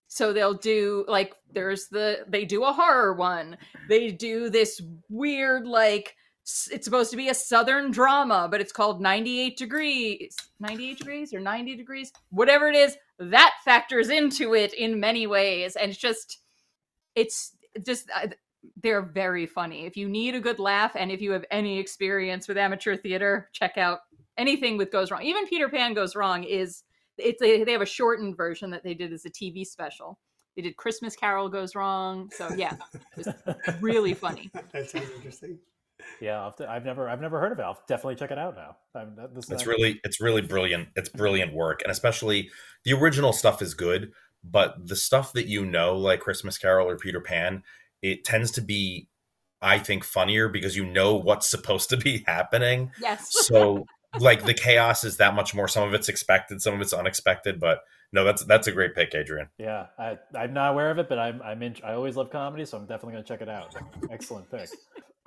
So they'll do like there's the they do a horror one. They do this weird like it's supposed to be a southern drama, but it's called 98 degrees, 98 degrees or 90 degrees, whatever it is, that factors into it in many ways and it's just it's just uh, they're very funny. If you need a good laugh and if you have any experience with amateur theater, check out anything with goes wrong. Even Peter Pan goes wrong is it's a, they have a shortened version that they did as a TV special. They did Christmas Carol goes wrong. So yeah, really funny. [laughs] that sounds interesting. Yeah, I've, I've, never I've never heard of it. I'll definitely check it out now. This, it's really it's really brilliant. It's brilliant work, and especially the original stuff is good, but the stuff that you know, like Christmas Carol or Peter Pan, it tends to be, I think, funnier because you know what's supposed to be [laughs] happening. Yes. so like the chaos is that much more. Some of it's expected, some of it's unexpected, but no, that's that's a great pick, Adrienne. Yeah, I, I'm not aware of it, but I'm I'm in. I always love comedy, so I'm definitely going to check it out. Excellent pick,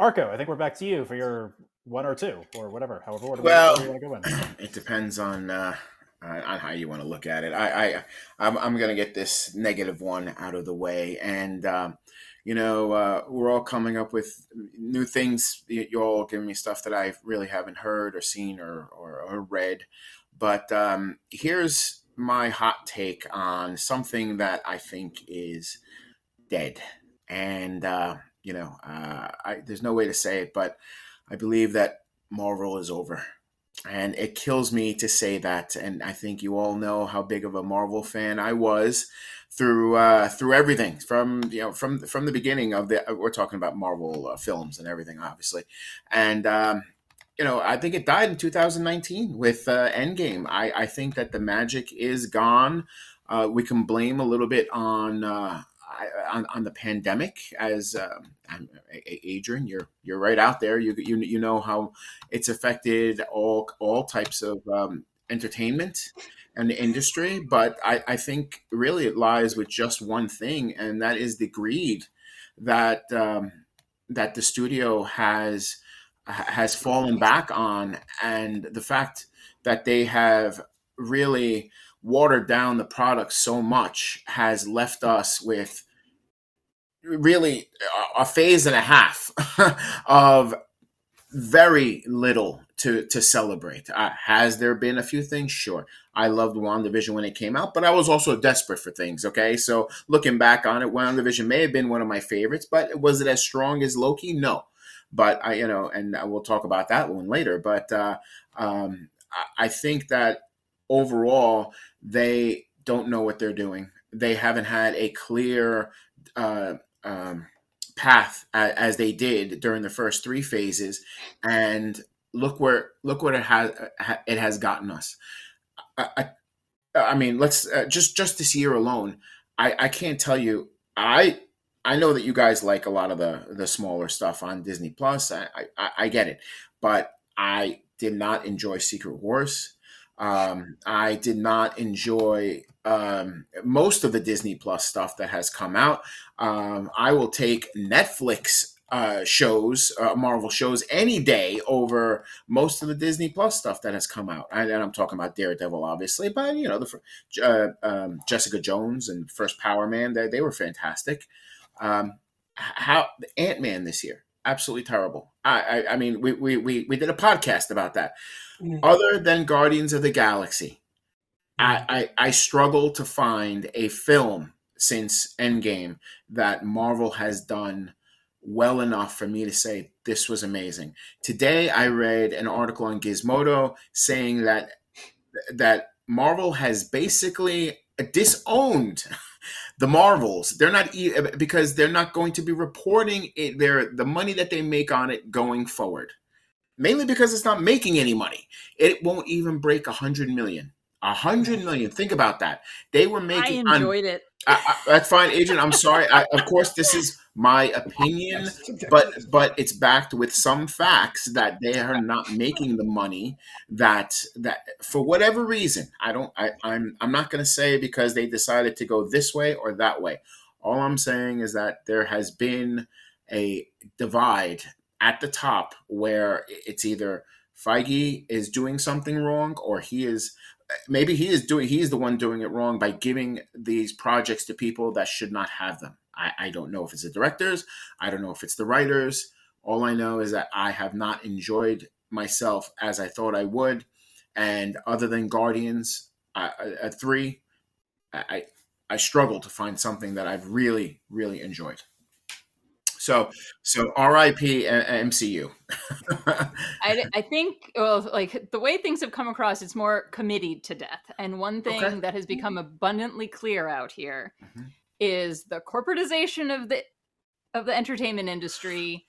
Arco. I think we're back to you for your one or two or whatever, however order well, you want to go in. [clears throat] It depends on uh, on how you want to look at it. I, I I'm, I'm going to get this negative one out of the way, and um, you know, uh, we're all coming up with new things. You're all giving me stuff that I really haven't heard or seen or, or, or read. But um, here's my hot take on something that I think is dead. And, uh, you know, uh, I, there's no way to say it, but I believe that Marvel is over. And it kills me to say that. And I think you all know how big of a Marvel fan I was through uh, through everything from you know from from the beginning of the we're talking about Marvel uh, films and everything obviously, and um, you know I think it died in 2019 with uh, Endgame. I I think that the magic is gone. Uh, we can blame a little bit on. Uh, on, on the pandemic, as um, Adrienne, you're you're right out there. You you you know how it's affected all all types of um, entertainment and the industry. But I, I think really it lies with just one thing, and that is the greed that um, that the studio has has fallen back on, and the fact that they have really watered down the product so much has left us with really a phase and a half [laughs] of very little to to celebrate. Uh, has there been a few things? Sure. I loved WandaVision when it came out, but I was also desperate for things. Okay, so looking back on it, WandaVision may have been one of my favorites, but was it as strong as Loki? No. But I, you know, and we'll talk about that one later. But uh, um, I think that overall they don't know what they're doing. They haven't had a clear. Uh, um, path as they did during the first three phases, and look where look what it has it has gotten us. I, I, I mean, let's uh, just just this year alone. I, I can't tell you. I I know that you guys like a lot of the the smaller stuff on Disney Plus. I I, I get it, but I did not enjoy Secret Wars. Um, I did not enjoy um, most of the Disney Plus stuff that has come out. Um, I will take Netflix uh, shows, uh, Marvel shows, any day over most of the Disney Plus stuff that has come out. And, I'm talking about Daredevil, obviously, but you know the uh, um, Jessica Jones and first Power Man, they, they were fantastic. Um, how Ant Man this year, absolutely terrible. I, I, I mean, we, we we we did a podcast about that. Mm-hmm. Other than Guardians of the Galaxy, I, I, I struggle to find a film since Endgame that Marvel has done well enough for me to say this was amazing. Today I read an article on Gizmodo saying that that Marvel has basically disowned the Marvels. They're not because they're not going to be reporting it, their the money that they make on it going forward. Mainly because it's not making any money. It won't even break a hundred million. A hundred million. Think about that. They were making. I enjoyed on, it. I, I, that's fine, agent. I'm sorry. I, of course, this is my opinion, but but it's backed with some facts that they are not making the money that that for whatever reason. I don't. I, I'm I'm not going to say because they decided to go this way or that way. All I'm saying is that there has been a divide at the top where it's either Feige is doing something wrong or he is maybe he is doing he's the one doing it wrong by giving these projects to people that should not have them. I, I don't know if it's the directors, I don't know if it's the writers. All I know is that I have not enjoyed myself as I thought I would. And other than Guardians at three, I, I struggle to find something that I've really, really enjoyed. So, so RIP MCU. [laughs] I, I think, well, like the way things have come across, it's more committed to death. And one thing okay. that has become abundantly clear out here mm-hmm. is the corporatization of the of the entertainment industry.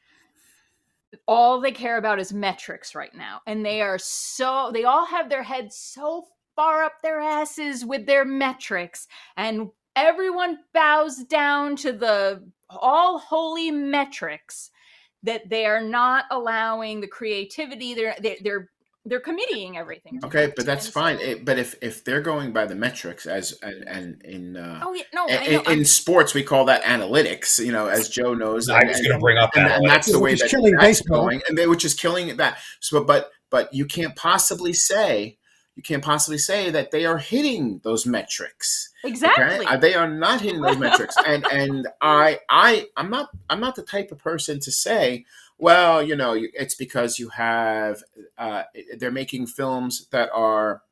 All they care about is metrics right now, and they are so they all have their heads so far up their asses with their metrics and everyone bows down to the all holy metrics that they are not allowing the creativity they're they're they're, they're committing everything okay but that's fine it, but if if they're going by the metrics as and, and in uh, oh yeah no in, in, sports we call that analytics you know as joe knows i was going to bring up and, and, that's the way that killing that's baseball. going and they which is killing that so but but you can't possibly say you can't possibly say that they are hitting those metrics. Exactly. Okay? Uh, they are not hitting those [laughs] metrics. And and I I I'm not I'm not the type of person to say, well, you know, it's because you have uh, they're making films that are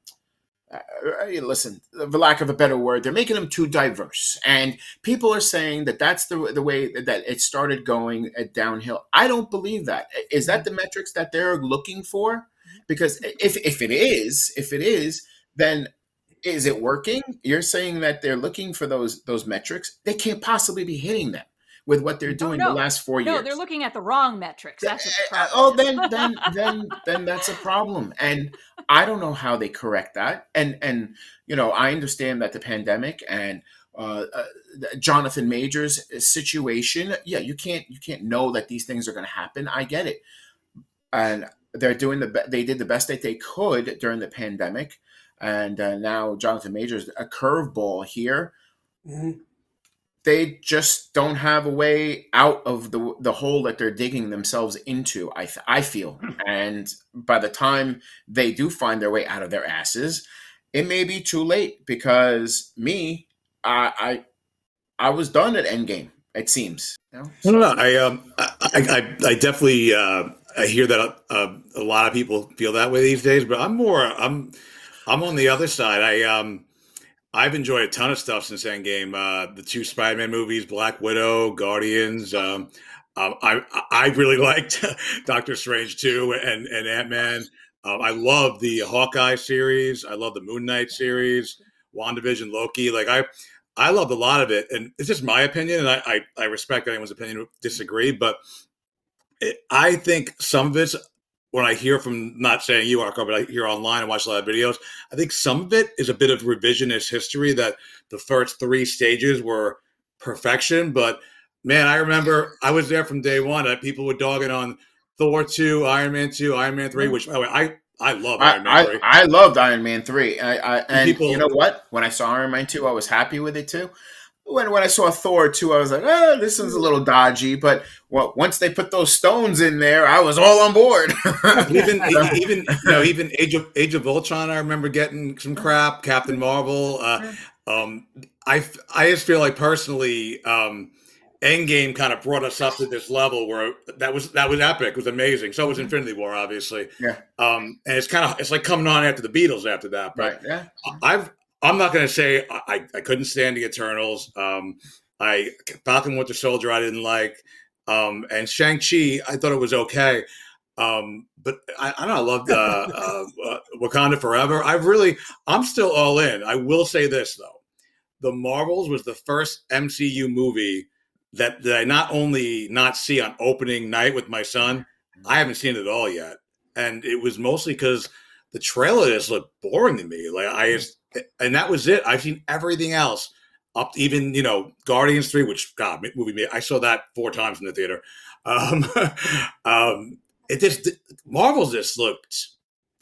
uh, listen, for lack of a better word, they're making them too diverse, and people are saying that that's the the way that it started going downhill. I don't believe that. Is that the metrics that they're looking for? Because if if it is, if it is, then is it working? You're saying that they're looking for those those metrics. They can't possibly be hitting them with what they're doing oh, no. the last four no, years. No, they're looking at the wrong metrics. That's the uh, oh, then then then then that's a problem. And I don't know how they correct that. And and you know, I understand that the pandemic and uh, uh, Jonathan Majors situation. Yeah, you can't you can't know that these things are going to happen. I get it, and they're doing the be- they did the best that they could during the pandemic, and uh, now Jonathan Majors a curveball here. Mm-hmm. They just don't have a way out of the the hole that they're digging themselves into. I I feel, hmm. and by the time they do find their way out of their asses, it may be too late because me, I I, I was done at Endgame. It seems. You know? so. No, no, I um, I, I, I definitely uh, I hear that uh, a lot of people feel that way these days, but I'm more I'm I'm on the other side. I um I've enjoyed a ton of stuff since Endgame. Uh, the two Spider-Man movies, Black Widow, Guardians. Um, um, I I really [laughs] liked Doctor Strange too, and and Ant Man. Um, I love the Hawkeye series. I love the Moon Knight series, WandaVision, Loki. Like I I loved a lot of it, and it's just my opinion, and I I, I respect anyone's opinion disagree, but it, I think some of it's when I hear from not saying you are, but I hear online and watch a lot of videos. I think some of it is a bit of revisionist history that the first three stages were perfection, but man, I remember I was there from day one. That people were dogging on Thor two, Iron Man two, Iron Man three, mm-hmm. which by the way I I love Iron Man three. I, I loved Iron Man three. I, I and people, you know what? When I saw Iron Man two, I was happy with it too when when I saw Thor two, I was like, oh, this one's a little dodgy. But well, once they put those stones in there, I was all on board. [laughs] [laughs] even even you know even Age of Age of Ultron, I remember getting some crap. Captain Marvel. Uh, um, I I just feel like personally, um, Endgame kind of brought us up to this level where that was that was epic. It was amazing. So was mm-hmm. Infinity War, obviously. Yeah. Um, and it's kind of it's like coming on after the Beatles after that. But right. Yeah. I've I'm not going to say I, I couldn't stand the Eternals. Um, I Falcon Winter Soldier I didn't like, um, and Shang Chi I thought it was okay. Um, but I, I don't know. I loved uh, uh, uh, Wakanda Forever. I really, I'm still all in. I will say this though, The Marvels was the first MCU movie that, that I not only not see on opening night with my son, I haven't seen it all yet, and it was mostly because the trailer just looked boring to me. Like I just and that was it. I've seen everything else up even you know Guardians three, which God movie I saw that four times in the theater. Um, [laughs] um, it just Marvel's just looked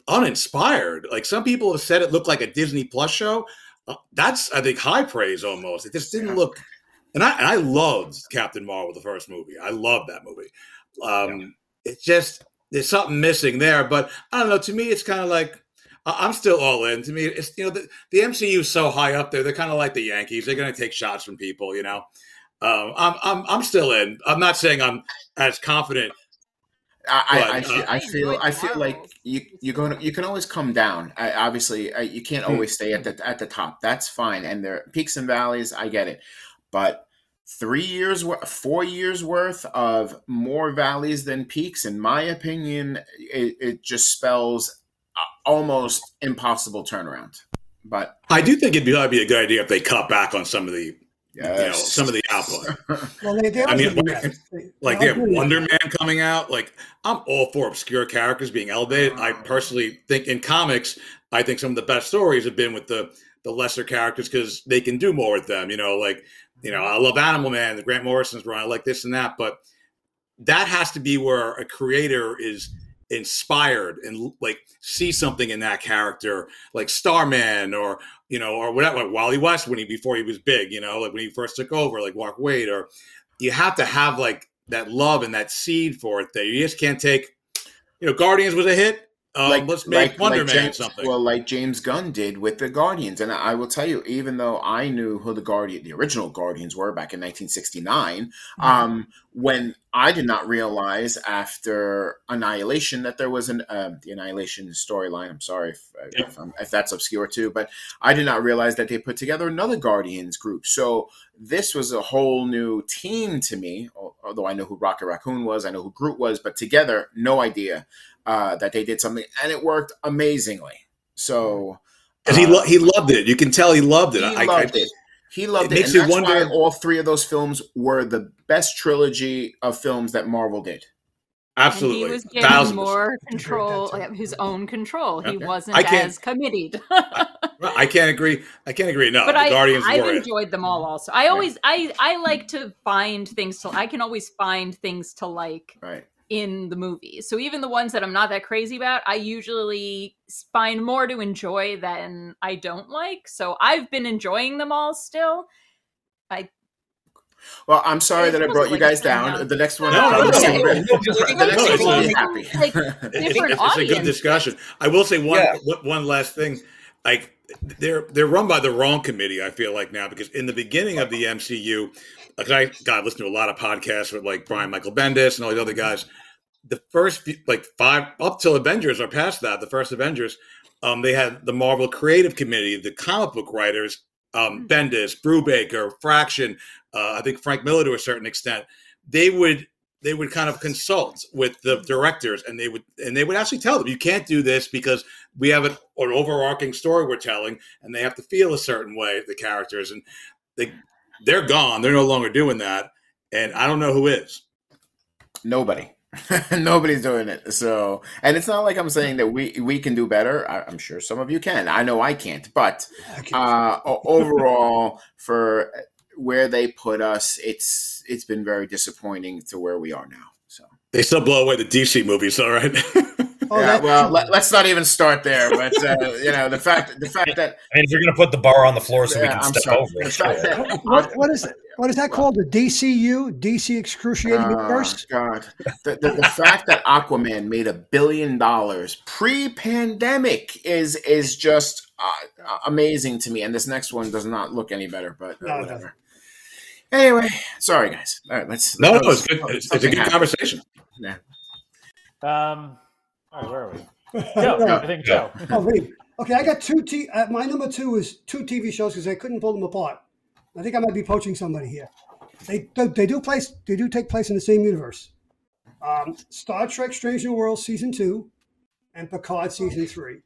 uninspired. Like some people have said, it looked like a Disney Plus show. Uh, that's I think high praise almost. It just didn't look and I and I loved Captain Marvel, the first movie. I loved that movie. Um, yeah. It's just there's something missing there, but I don't know. To me, it's kind of like I'm still all in. To me, it's you know the, the MCU is so high up there. They're kind of like the Yankees. They're going to take shots from people. You know, um, I'm I'm I'm still in. I'm not saying I'm as confident. I, but, I, feel, uh, I feel I feel like you you're going to, you can always come down. I, obviously, I, you can't hmm. always stay at the at the top. That's fine, and there are peaks and valleys. I get it, but three years worth, four years worth of more valleys than peaks, in my opinion, it, it just spells almost impossible turnaround. But I do think it'd be, it'd be a good idea if they cut back on some of the yes. you know some of the output. [laughs] well, they, they I mean, like, like they have Wonder Man coming out. Like I'm all for obscure characters being elevated. I personally think in comics, I think some of the best stories have been with the the lesser characters because they can do more with them. You know, like you know, I love Animal Man, the Grant Morrison's run. I like this and that, but that has to be where a creator is inspired and like see something in that character, like Starman or you know, or whatever, like Wally West when he before he was big, you know, like when he first took over, like Mark Waid, or you have to have like that love and that seed for it. That you just can't take. You know, Guardians was a hit. Um, like, let's make like, Wonder like Man James, something. Well, like James Gunn did with the Guardians, and I will tell you, even though I knew who the Guardian, the original Guardians were back in 1969, mm-hmm. um, when I did not realize after Annihilation that there was an uh, the Annihilation storyline. I'm sorry if, uh, yeah. if, if, that's obscure too, but I did not realize that they put together another Guardians group. So this was a whole new team to me. Although I know who Rocket Raccoon was, I know who Groot was, but together, no idea uh, that they did something, and it worked amazingly. So, and he lo- he loved it. You can tell he loved it. He I, loved I, it. He loved it. Makes and you wonder. all three of those films were the best trilogy of films that Marvel did. Absolutely, and he was getting Thousands. more control, his own control. He wasn't as committed. [laughs] I can't agree. I can't agree enough. But the I, Guardians I've enjoyed them all. Also, I always, I, I like to find things to. I can always find things to like. Right in the movies. So even the ones that I'm not that crazy about, I usually find more to enjoy than I don't like. So I've been enjoying them all still. I well, I'm sorry that I brought you guys down. The next one, no, no, no, the next one will be happy. Like, [laughs] different it's, it's a good discussion. I will say one yeah. one last thing. Like they're they're run by the wrong committee. I feel like now because in the beginning of the MCU, like I God listen to a lot of podcasts with like Brian Michael Bendis and all these other guys the first like five up till Avengers or past that, the first Avengers, um, they had the Marvel Creative Committee, the comic book writers, um, hmm. Bendis, Brubaker, Fraction, uh, I think Frank Miller to a certain extent. They would they would kind of consult with the hmm. directors, and they would and they would actually tell them, "You can't do this because we have an, an overarching story we're telling, and they have to feel a certain way the characters." And they they're gone; they're no longer doing that, and I don't know who is. Nobody. [laughs] Nobody's doing it. So, and it's not like I'm saying that we we can do better. I, am sure some of you can. I know I can't, but uh, overall, for where they put us, it's it's been very disappointing to where we are now. So they still blow away the DC movies, all right. [laughs] Oh, yeah, well, let, us not even start there. But uh, [laughs] you know, the fact the fact that I mean, if you're going to put the bar on the floor so yeah, we can I'm step sorry. over it, sure. that, what, what is what is that called? The DCU, DC Excruciating uh, Universe. God, the, the, the fact that Aquaman made a billion dollars pre-pandemic is is just uh, amazing to me. And this next one does not look any better. But uh, no, whatever. No. Anyway, sorry guys. All right, let's. No, no, it's good. It's, it's a good happen. conversation. Yeah. Um. All right, where are we? [laughs] Joe, I think Joe. Oh, me. Okay, I got two. T- uh, my number two is two TV shows because I couldn't pull them apart. I think I might be poaching somebody here. They they do place they do take place in the same universe. Um, Star Trek: Strange New World season two, and Picard season three.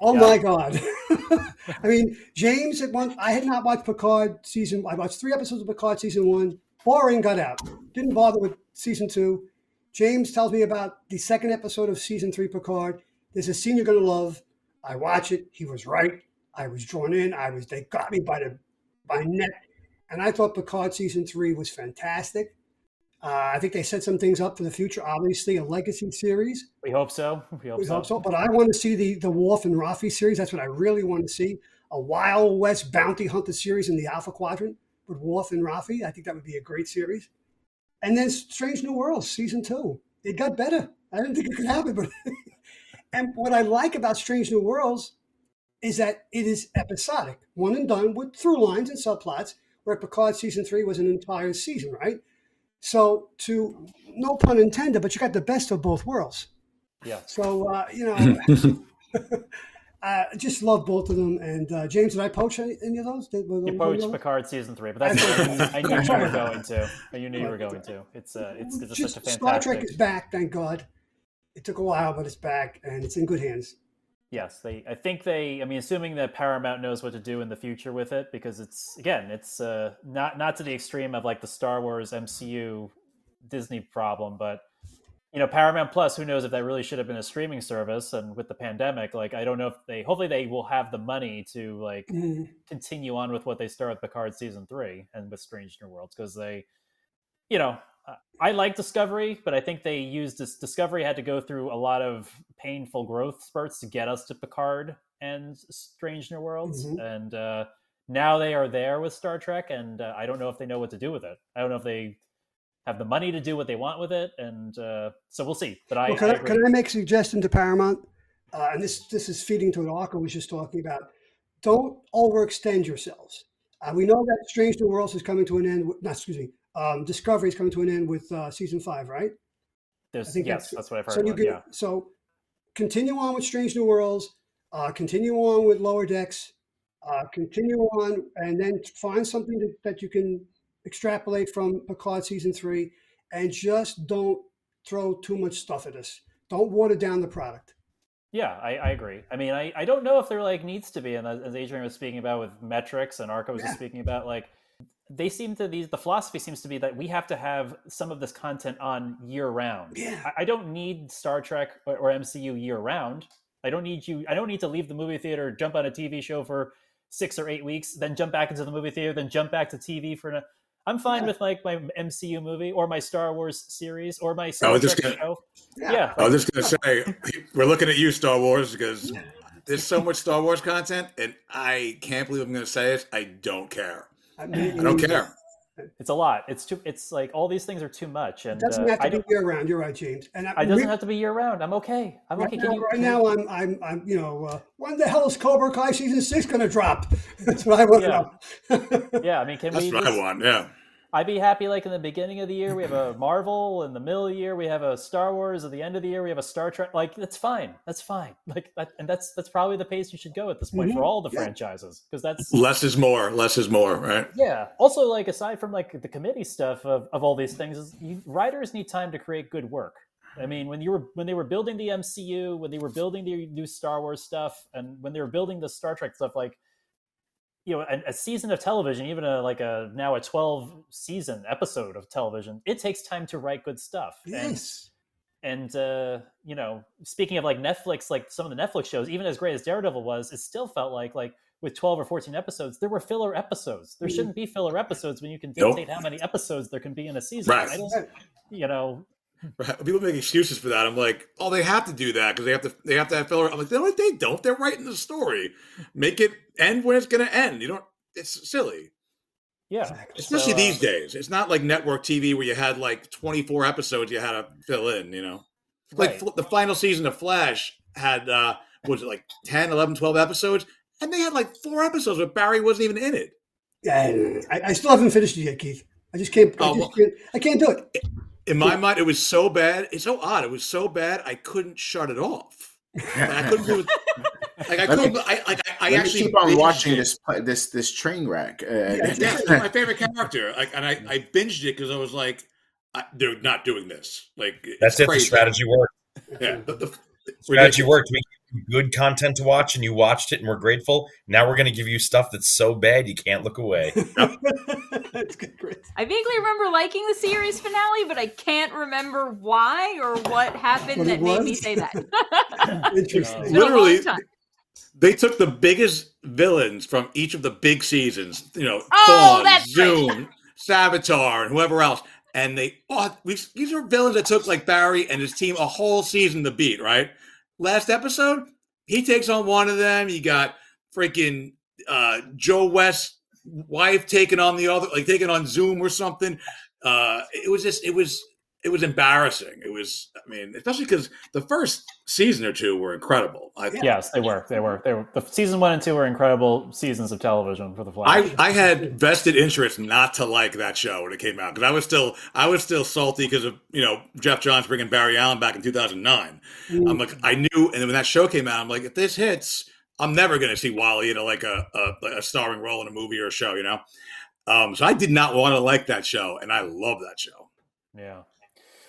Oh yeah. my god! [laughs] I mean, James at one. I had not watched Picard season. I watched three episodes of Picard season one. Boring. Got out. Didn't bother with season two. James tells me about the second episode of season three Picard. There's a scene you're gonna love. I watch it. He was right. I was drawn in. I was. They got me by the by net, and I thought Picard season three was fantastic. Uh, I think they set some things up for the future. Obviously, a legacy series. We hope so. We hope, we so. hope so. But I want to see the the Worf and Raffi series. That's what I really want to see. A Wild West bounty hunter series in the Alpha Quadrant. with Worf and Raffi. I think that would be a great series. And then Strange New Worlds season two. It got better. I didn't think it could happen, but [laughs] and what I like about Strange New Worlds is that it is episodic, one and done with through lines and subplots. Where Picard season three was an entire season, right? So to no pun intended, but you got the best of both worlds. Yeah. So uh, you know, [laughs] [laughs] I just love both of them. And uh, James, did I poach any, any of those? Did, You poached? Picard season three, but that's I knew you were going to. You knew you were going to. It's uh, it's, it's Just such a Star fantastic. Trek is back, thank God. It took a while, but it's back and it's in good hands. Yes, they. I think they. I mean, assuming that Paramount knows what to do in the future with it, because it's again, it's uh, not not to the extreme of like the Star Wars MCU Disney problem, but you know, Paramount Plus. Who knows if that really should have been a streaming service? And with the pandemic, like I don't know if they. Hopefully, they will have the money to like Mm, continue on with what they started with Picard season three and with Strange New Worlds because they, you know, I like Discovery, but I think they used this. Discovery had to go through a lot of painful growth spurts to get us to Picard and Strange New Worlds, Mhm. and uh, now they are there with Star Trek, and uh, I don't know if they know what to do with it. I don't know if they have the money to do what they want with it, and uh, so we'll see. But I, well, can, I I, can I make a suggestion to Paramount? Uh, and this this is feeding to what Arco was just talking about. Don't overextend yourselves. Uh, we know that Strange New Worlds is coming to an end. With, not excuse me. Um, Discovery is coming to an end with uh, season five, right? There's, I think yes, that's- that's, what I've heard. so you about, can yeah. so continue on with Strange New Worlds, uh, continue on with Lower Decks, uh, continue on, and then find something that, that you can extrapolate from Picard season three, and just don't throw too much stuff at us. Don't water down the product. Yeah, I, I agree. I mean, I, I don't know if there like needs to be, and as Adrienne was speaking about with metrics, and Arco was Yeah. just speaking about, like they seem to these. The philosophy seems to be that we have to have some of this content on year round. Yeah. I, I don't need Star Trek or, or MCU year round. I don't need you. I don't need to leave the movie theater, jump on a TV show for six or eight weeks, then jump back into the movie theater, then jump back to TV for. An, I'm fine Yeah. with like my MCU movie or my Star Wars series or my I Star was Trek just gonna- show. Yeah. Yeah, I was just gonna say we're looking at you, Star Wars, because there's so much Star Wars content, and I can't believe I'm gonna say it. I don't care. I, mean, I don't care. It's a lot. It's too. It's like all these things are too much, It and doesn't uh, have I to be don't. year round. You're right, James. And I, It doesn't have to be year round. I'm okay. I'm Right, okay. now, Can you, right now, I'm, I'm, I'm, you know, uh, when the hell is Cobra Kai season six going to drop? [laughs] That's what I want Yeah. to know. [laughs] yeah, I mean, can That's we? what I want. Yeah. I'd be happy. Like in the beginning of the year, we have a [laughs] Marvel. In the middle of the year, we have a Star Wars. At the end of the year, we have a Star Trek. Like that's fine. That's fine. [laughs] Like that, and that's that's probably the pace you should go at this point for Mhm. all the Yeah. franchises because that's Less is more. Less is more. Right. yeah. Also, like aside from like the committee stuff of, of all these things, is you, writers need time to create good work. I mean, when you were when they were building the MCU, when they were building the new Star Wars stuff, and when they were building the Star Trek stuff, like you know, a, a season of television, even a like a now a twelve season episode of television, it takes time to write good stuff. And yes. and uh, you know, speaking of like Netflix, like some of the Netflix shows, even as great as Daredevil was, it still felt like like with twelve or fourteen episodes, there were filler episodes. There Mhm. shouldn't be filler episodes when you can Nope. dictate how many episodes there can be in a season. Right. I don't, Right. you know, [laughs] Right. People make excuses for that. I'm like, oh, they have to do that because they have to. They have to have filler. I'm like, no, they don't. They're writing the story. Make it end when it's going to end. You don't. It's silly, yeah. Especially So, uh, these days. It's not like network TV where you had like 24 episodes you had to fill in. You know, like Right. the final season of Flash had uh what was it like 10, 11, 12 episodes, and they had like four episodes where Barry wasn't even in it. Yeah, I, I still haven't finished it yet, Keith. I just can't. I, Oh, just well- can't, I can't do it. In my mind, it was so bad. It's so odd. It was so bad. I couldn't shut it off. Like, I couldn't do it. Like I couldn't. I like. I, I Let actually me keep on watching it. this this this train wreck. Uh, Yeah, [laughs] he's my favorite character. Like, and I, I binged it because I was like, I, they're not doing this. Like, That's it's it. The strategy worked. Yeah, the, the, Strategy ridiculous. worked. We gave you good content to watch, and you watched it, and we're grateful. Now we're going to give you stuff that's so bad you can't look away. [laughs] It's good, great. I vaguely remember liking the series finale, but I can't remember why or what happened What it that made me say that. [laughs] [laughs] Interesting. It's been a long Literally. They took the biggest villains from each of the big seasons. You know, Oh, Thawne, that's right. Zoom, Savitar, and whoever else. And they, oh, these are villains that took like Barry and his team a whole season to beat. Right? Last episode, he takes on one of them. You got freaking uh, Joe West wife taking on the other, like taking on Zoom or something. Uh, it was just, it was, it was embarrassing. It was, I mean, especially because the first season or two were incredible. I, yes, they were. They were. They were. The season one and two were incredible seasons of television for the Flash. I, I had vested interest not to like that show when it came out because I was still, I was still salty because of you know Geoff Johns bringing Barry Allen back in 2009. Mm. I'm like, I knew, and then when that show came out, I'm like, if this hits, I'm never going to see Wally in a, like a, a, a starring role in a movie or a show, you know. Um, so I did not want to like that show, and I love that show. Yeah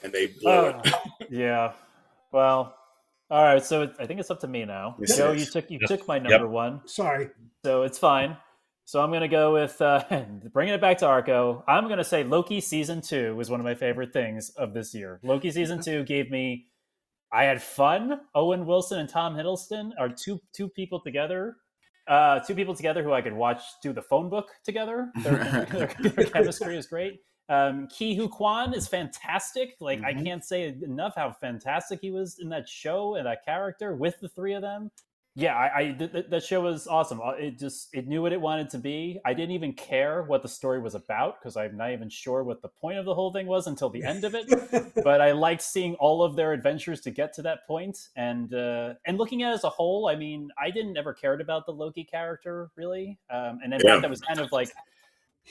and they blow uh, it. yeah. Well, all right. So it, I think it's up to me now. Yes, Joe, you took you took my number yep. one. Sorry. So it's fine. So I'm gonna go with uh, [laughs] bringing it back to Arco. I'm gonna say Loki season two was one of my favorite things of this year. Loki season two gave me. I had fun. Owen Wilson and Tom Hiddleston are two two people together. Uh, two people together who I could watch do the phone book together. Their, [laughs] their, their chemistry is great. Um, Ke Huy Quan is fantastic. Like mm-hmm. I can't say enough how fantastic he was in that show and that character with the three of them. Yeah, I, I th- that show was awesome. Uh, it just it knew what it wanted to be. I didn't even care what the story was about because I'm not even sure what the point of the whole thing was until the end of it. [laughs] but I liked seeing all of their adventures to get to that point. and uh, and looking at it as a whole. I mean, I didn't ever cared about the Loki character really, um, and in yeah. fact, I was kind of like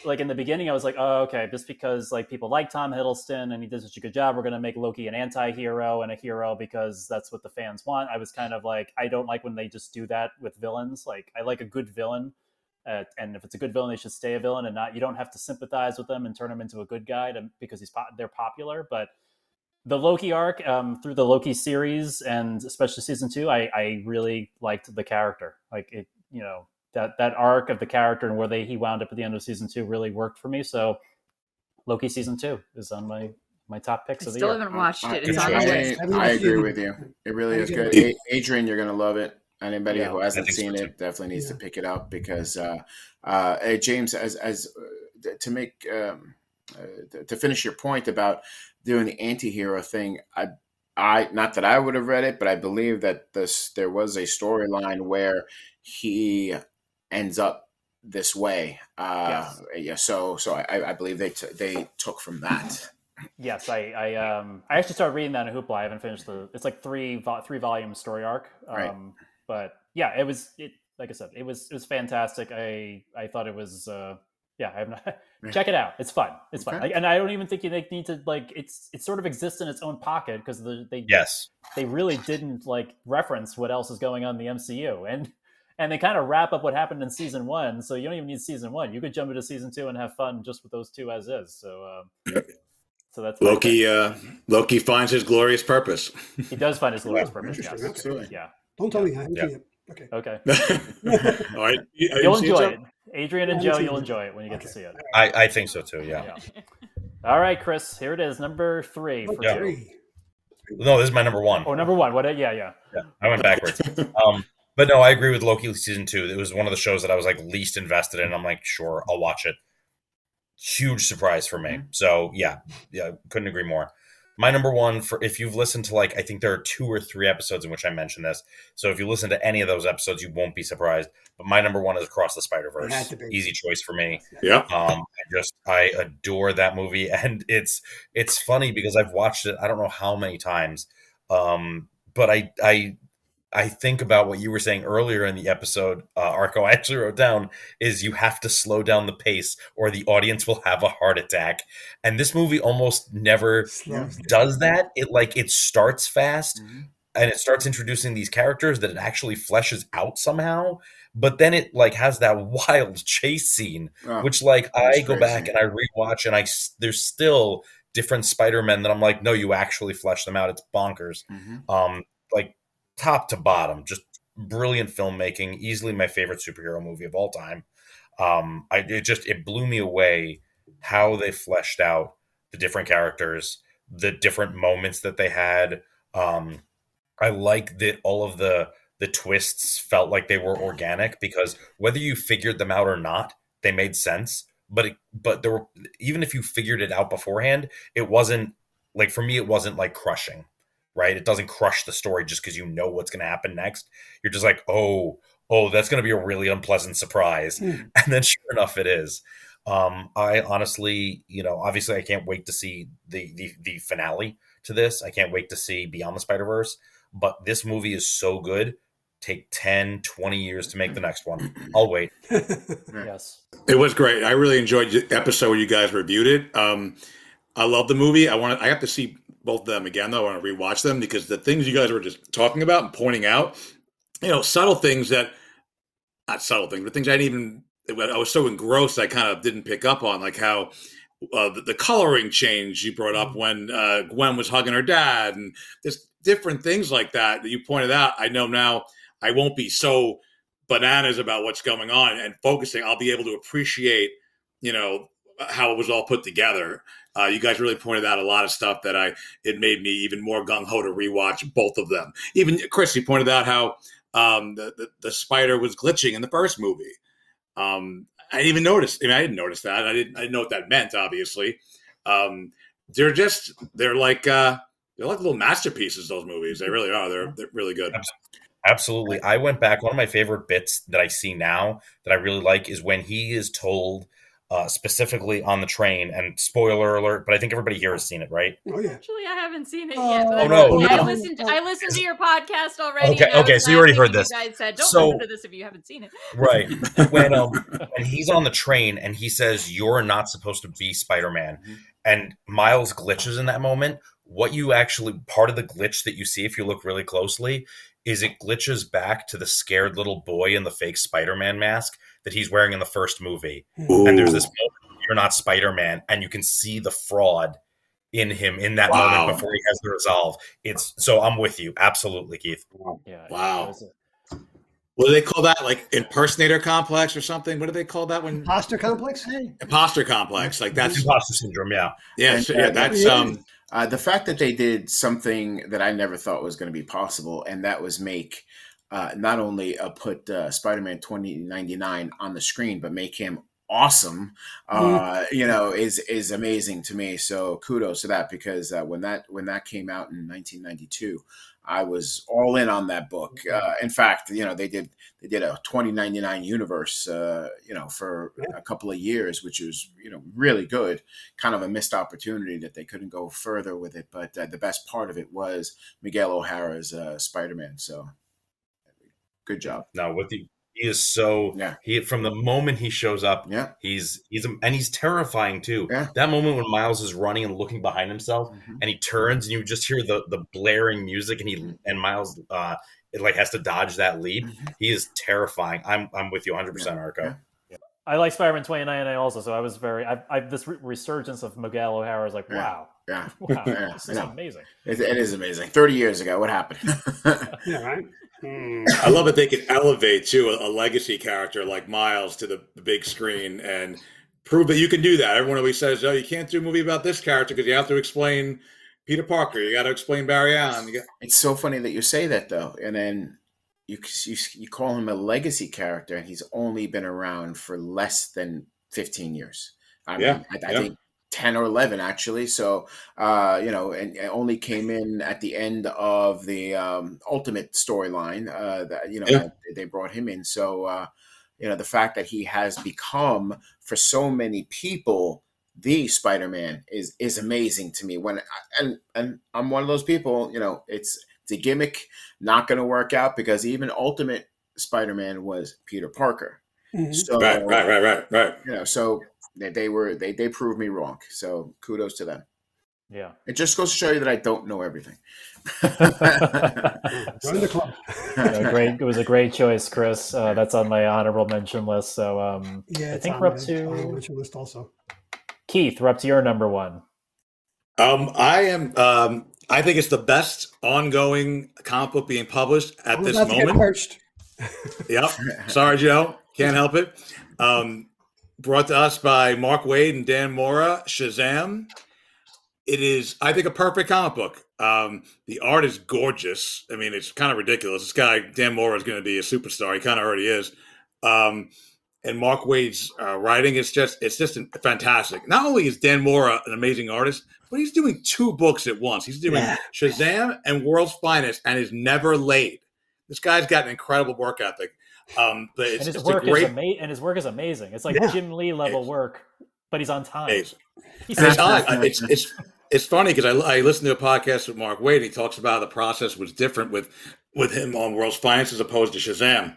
like in the beginning, I was like, oh, okay, just because like people like Tom Hiddleston and he did such a good job, we're gonna make Loki an anti-hero and a hero because that's what the fans want. I was kind of like, I don't like when they just do that with villains. Like, I like a good villain, uh, and if it's a good villain, they should stay a villain and not. You don't have to sympathize with them and turn him into a good guy to, because he's they're popular. But the Loki arc um, through the Loki series and especially season two, I, I really liked the character. Like it, you know, that that arc of the character and where they he wound up at the end of season two really worked for me. So Loki season two is on my my top picks I of the still year. haven't watched it. It's on the list. I, agree with you. It really is good. Adrienne, you're gonna love it. Anybody yeah, who hasn't seen so it definitely needs yeah. to pick it up because uh, uh, James, as as uh, to make um, uh, to finish your point about doing the anti-hero thing, I I not that I would have read it, but I believe that this there was a storyline where he ends up this way. Uh, yes. Yeah. So so I, I believe they t- they took from that. Yes, I I um I actually started reading that in Hoopla. I haven't finished the. It's like three vo- three volume story arc. Um, right. But yeah, it was it like I said, it was it was fantastic. I I thought it was. uh yeah, I have not. check it out. It's fun. It's okay. fun, and I don't even think you need to like. It's it sort of exists in its own pocket because the, they yes they really didn't like reference what else is going on in the MCU, and and they kind of wrap up what happened in season one. So you don't even need season one. You could jump into season two and have fun just with those two as is. So, uh, so that's Loki. Uh, Loki finds his glorious purpose. he does find his glorious purpose. Yes. Absolutely. Yeah. Don't tell me. I haven't yeah. seen it. Okay. Okay. [laughs] [laughs] All right. You, you'll enjoy it. Adrienne and Joe, you'll enjoy it when you get okay. to see it. I, I think so too. Yeah. yeah. [laughs] All right, Chris. Here it is, number three for yeah. you. No, this is my number one. Oh, number one. What? Yeah, yeah. Yeah. I went backwards. um, but no, I agree with Loki season two. It was one of the shows that I was like least invested in. I'm like, sure, I'll watch it. Huge surprise for me. Mm-hmm. So yeah, yeah, couldn't agree more. My number one for if you've listened to like I think there are two or three episodes in which I mentioned this. So if you listen to any of those episodes, you won't be surprised. But my number one is Across the Spider Verse. Easy choice for me. Yeah. Um, I just I adore that movie, [laughs] and it's it's funny because I've watched it I don't know how many times. Um, but I I I think about what you were saying earlier in the episode, uh, Arco. I actually wrote down is you have to slow down the pace or the audience will have a heart attack. And this movie almost never does that. It like it starts fast mm-hmm. and it starts introducing these characters that it actually fleshes out somehow. But then it like has that [laughs] wild chase scene, oh, which like I go crazy. back and I rewatch and I there's still different Spider Men that I'm like, no, you actually flesh them out. It's bonkers. Mm-hmm. Um, like top to bottom, just brilliant filmmaking. Easily my favorite superhero movie of all time. Um, I it just it blew me away how they fleshed out the different characters, the different moments that they had. Um, I like that all of the the twists felt like they were organic because whether you figured them out or not, they made sense. But it, but there were even if you figured it out beforehand, it wasn't like for me it wasn't like crushing right? It doesn't crush the story just because you know what's going to happen next. You're just like, oh, oh, that's going to be a really unpleasant surprise. Mm. [laughs] And then sure enough, it is. Um, I honestly, you know, obviously I can't wait to see the, the, the finale to this. I can't wait to see Beyond the Spider Verse. But this movie is so good. Take 10, 20 years to make the next one. I'll wait. [laughs] Yes. It was great. I really enjoyed the episode where you guys reviewed it. Um, I love the movie. I want to. I have to see both of them again though. I want to rewatch them because the things you guys were just talking about and pointing out, you know, subtle things that, not subtle things, but things I didn't even. I was so engrossed I kind of didn't pick up on, like how uh, the, the coloring change you brought up when uh, Gwen was hugging her dad, and just different things like that that you pointed out. I know now I won't be so bananas about what's going on and focusing. I'll be able to appreciate, you know, how it was all put together. Uh, you guys really pointed out a lot of stuff that I it made me even more gung ho to rewatch both of them. Even Chris, you pointed out how um, the, the the spider was glitching in the first movie. Um, I didn't even notice. I mean, I didn't notice that. I didn't. I didn't know what that meant. Obviously, um, they're just they're like uh, they're like little masterpieces. Those movies, they really are. They're they're really good. Absolutely. I went back. One of my favorite bits that I see now that I really like is when he is told uh, specifically on the train, and spoiler alert, but I think everybody here has seen it, right? Oh yeah. Actually, I haven't seen it yet. But Oh, I, no, I no. listened. I listened to your podcast already. Okay, okay, so you already heard this. You guys said, "Don't So- listen to this if you haven't seen it." [laughs] Right. when um when he's on the train and he says you're not supposed to be Spider-Man Mhm. and Miles glitches in that moment, what you actually part of the glitch that you see if you look really closely is it glitches back to the scared little boy in the fake Spider-Man mask that he's wearing in the first movie. And there's this moment you're not Spider-Man and you can see the fraud in him in that Wow. moment before he has the resolve. It's so I'm with you. Absolutely, Keith. Yeah. Wow. it What do they call that? Like impersonator complex or something? What do they call that when Imposter complex. imposter complex? Like that's Imposter syndrome, yeah. yeah, And, so, yeah. uh, That's yeah. um. Uh, the fact that they did something that I never thought was going to be possible, and that was make uh, not only uh, put uh, Spider-Man 2099 on the screen, but make him awesome. Uh, You know, is is amazing to me. So kudos to that because uh, when that when that came out in 1992, I was all in on that book. Uh, in fact, you know, they did they did a 2099 universe, uh, you know, for a couple of years, which was you know really good kind of a missed opportunity that they couldn't go further with it. But uh, the best part of it was Miguel O'Hara's uh, Spider Man. So good job. No, with the he is so Yeah. he from the moment he shows up, Yeah. he's he's and he's terrifying too. Yeah. That moment when Miles is running and looking behind himself, Mhm. and he turns and you just hear the the blaring music, and he and Miles uh it like has to dodge that leap. Mhm. He is terrifying. I'm I'm with you 100, percent Arco. Yeah. I like Spider-Man 2099 also, so I was very. I, I this re- resurgence of Miguel O'Hara is like, wow, Yeah. [laughs] wow, Yeah, this is know. amazing. It, it is amazing. 30 years ago, what happened? [laughs] Yeah, right. Hmm. I love that they can elevate too a, a legacy character like Miles to the, the big screen and prove that you can do that. Everyone always says, "Oh, you can't do a movie about this character because you have to explain Peter Parker. You got to explain Barry Allen." Got- it's so funny that you say that, though. And then you, you, you call him a legacy character, and he's only been around for less than 15 years. I Yeah, mean, I, I yeah. think 10 or 11 actually. So, uh, you know, and it only came in at the end of the um, ultimate storyline. Uh, that you know Yeah. they brought him in. So, uh, you know, the fact that he has become for so many people the Spider-Man is is amazing to me. When and and I'm one of those people. You know, it's it's a gimmick, not going to work out because even Ultimate Spider-Man was Peter Parker. Mhm. So, right, right, right, right, right. You know, so they, they were they they proved me wrong. So kudos to them. Yeah. It just goes to show you that I don't know everything. [laughs] Join the club. Yeah, great. It was a great choice, Chris. Uh, that's on my honorable mention list. So, um, Yeah, I think we're up to- honorable mention list also. Keith, we're up to your number one. Um, I am. Um, I think it's the best ongoing comic book being published at this about to get moment. [laughs] Yep. Sorry, Joe. Can't help it. Um, brought to us by Mark Waid and Dan Mora, Shazam. It is, I think, a perfect comic book. Um, the art is gorgeous. I mean, it's kind of ridiculous. This guy, Dan Mora, is going to be a superstar. He kind of already is. Um, and Mark Waid's uh, writing is just, it's just fantastic. Not only is Dan Mora an amazing artist, but he's doing two books at once. He's doing Yeah. Shazam and World's Finest and is never late. This guy's got an incredible work ethic. Um, but it's, and his it's work a great is ama- and his work is amazing. It's like Yeah. Jim Lee level It's- work, but he's on time. amazing. He's And it's on odd. It's it's it's funny because I, I listened to a podcast with Mark Waid. He talks about the process was different with with him on World's Finest as opposed to Shazam.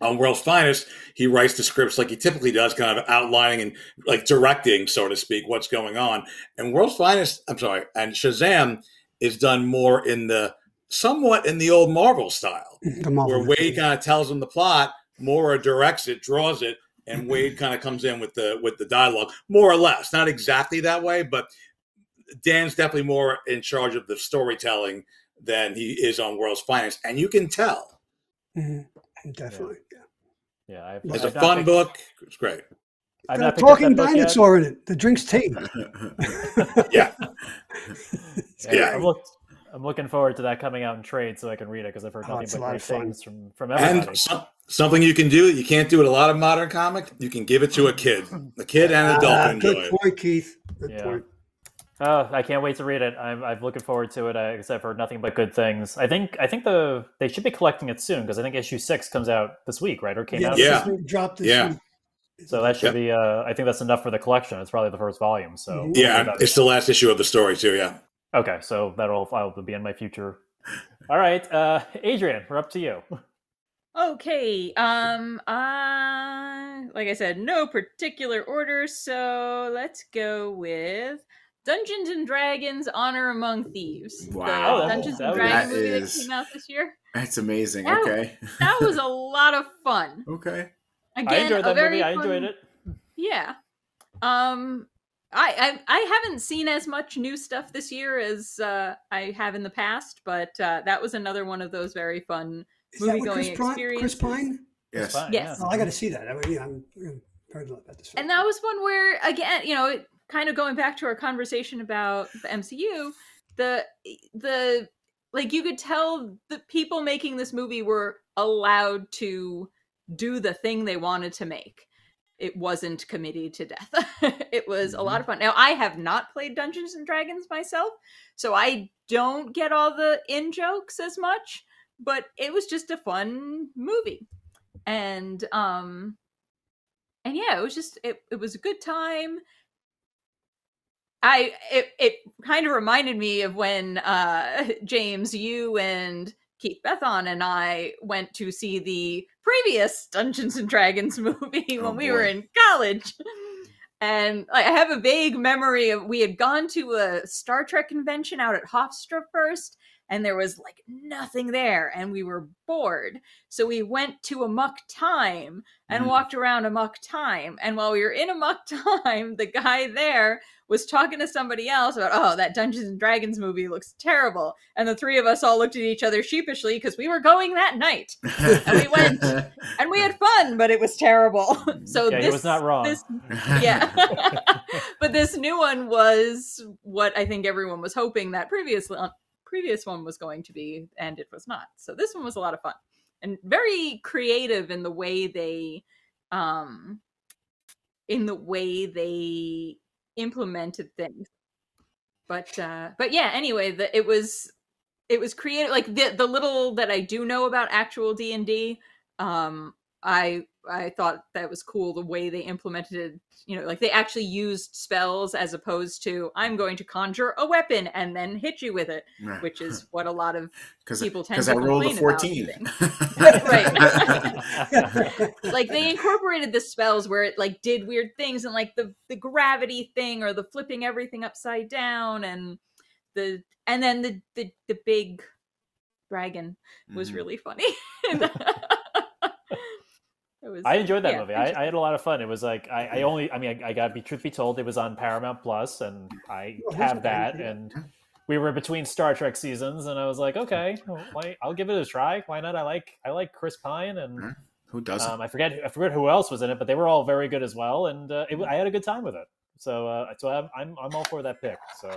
On World's Finest, he writes the scripts like he typically does, kind of outlining and like directing, so to speak, what's going on. And World's Finest, I'm sorry, and Shazam is done more in the somewhat in the old Marvel style [laughs] Marvel where Waid kind of tells him the plot, Mora directs it, draws it, and [clears throat] Waid kind of comes in with the with the dialogue, more or less. Not exactly that way, but Dan's definitely more in charge of the storytelling than he is on World's Finest, and you can tell. Mhm. Definitely. Yeah, I've, It's I've a fun picked- book. It's great. I've Got a talking that book yet. dinosaur in it. The drink's tea. [laughs] [laughs] Yeah. [laughs] Yeah, Yeah. I'm, look, I'm looking forward to that coming out in trade so I can read it because I've heard Oh, nothing but lot great things from from everybody. And some, something you can do that you can't do with a lot of modern comic, you can give it to a kid. A kid and an adult Ah, can enjoy good it. point, Keith. Good Yeah. point. Oh, I can't wait to read it. I'm, I'm looking forward to it. I, because I've heard nothing but good things. I think I think the they should be collecting it soon because I think issue six comes out this week, right? Or came out. Yeah. is what dropped this Yeah. week. So that should Yep. be. Uh, I think that's enough for the collection. It's probably the first volume. So Mhm. Yeah, That- it's the last issue of the story too. Yeah. okay. So that'll I'll be in my future. All right, uh, Adrienne, we're up to you. Okay. Um uh like I said, no particular order, so let's go with Dungeons and Dragons Honor Among Thieves. Wow. The Dungeons and Dragons That movie is- that came out this year. That's amazing. That- Okay. That was a [laughs] lot of fun. okay. Again, I enjoyed that very movie. I fun- enjoyed it. Yeah. Um I, I I haven't seen as much new stuff this year as uh, I have in the past, but uh, that was another one of those very fun Is movie-going Chris, Pine? Chris. Pine? Yes. Fine, Yes. Oh, I got to see that. I, mean, yeah, I'm, I'm heard a lot about this. film. and that was one where again you know it- kind of going back to our conversation about the mcu the the like you could tell the people making this movie were allowed to do the thing they wanted to make. It wasn't committed to death. [laughs] It was a lot of fun. Now i have not played dungeons and dragons myself so i don't get all the in jokes as much but it was just a fun movie. And um and yeah it was just it, it was a good time i it, it kind of reminded me of when uh [laughs] james you and keith bethon and i went to see the previous dungeons and dragons [laughs] movie Oh, when we were in college. And i have a vague memory of we had gone to a star trek convention out at hofstra first and there was like nothing there and we were bored so we went to amok time and Mhm. walked around amok time and while we were in amok [laughs] time the guy there was talking to somebody else about oh that dungeons and dragons movie looks terrible and the three of us all looked at each other sheepishly because we were going that night and we went. [laughs] and we had fun but it was terrible [laughs] so Yeah, this was not wrong. this yeah but this new one was what i think everyone was hoping that previous previous one was going to be and it was not. So this one was a lot of fun and very creative in the way they um in the way they implemented things. But uh but yeah anyway the, it was it was creative like the the little that i do know about actual d&d um i i thought that was cool the way they implemented you know like they actually used spells as opposed to i'm going to conjure a weapon and then hit you with it which is [laughs] what a lot of people tend to I rolled a complain fourteen. about [laughs] [laughs] Right. like they incorporated the spells where it like did weird things and like the the gravity thing or the flipping everything upside down and the and then the the, the big dragon was Mhm. really funny it was I enjoyed that yeah, movie. I, I had a lot of fun. It was like I, I only I mean I, I got to be truth be told it was on Paramount Plus and I Oh, have that Yeah. and we were between Star Trek seasons and I was like okay well, why, I'll give it a try. Why not? I like I like Chris Pine and. Who doesn't? um, I forget I forget who else was in it, but they were all very good as well and uh, it, I had a good time with it. So uh, so I'm, I'm I'm all for that pick. So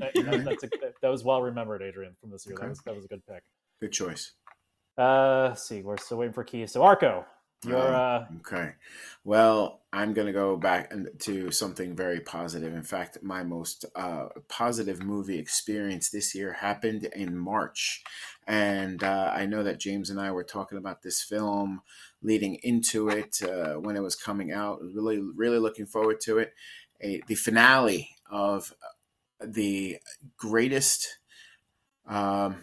that, that- that's a, that was well remembered, Adrienne, from this year. That was that was a good pick. Good choice. Uh, let's see, we're still waiting for keys. So Arco, You're uh, okay. Well, I'm going to go back to something very positive. In fact, my most uh, positive movie experience this year happened in March. And uh, I know that James and I were talking about this film leading into it uh, when it was coming out. Really, really looking forward to it. A, the finale of the greatest um,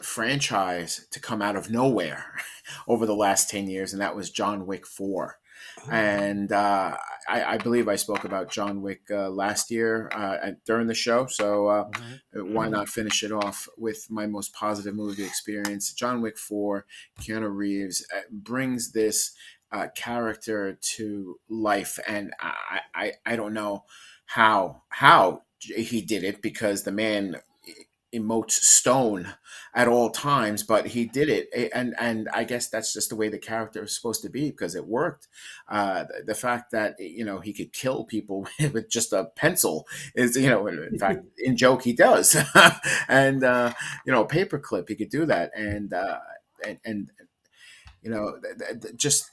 franchise to come out of nowhere [laughs] over the last 10 years, and that was John Wick 4. And uh, I, I, believe I spoke about John Wick uh, last year uh, during the show. So uh, mm-hmm. why not finish it off with my most positive movie experience? John Wick 4, Keanu Reeves uh, brings this uh, character to life. And I, I, I don't know how, how he did it because the man emotes stone at all times but he did it and and i guess that's just the way the character is supposed to be because it worked. Uh, the, the, fact that you know he could kill people [laughs] with just a pencil is you know in fact [laughs] in joke he does. [laughs] And uh, you know paperclip he could do that. And uh, and, and you know just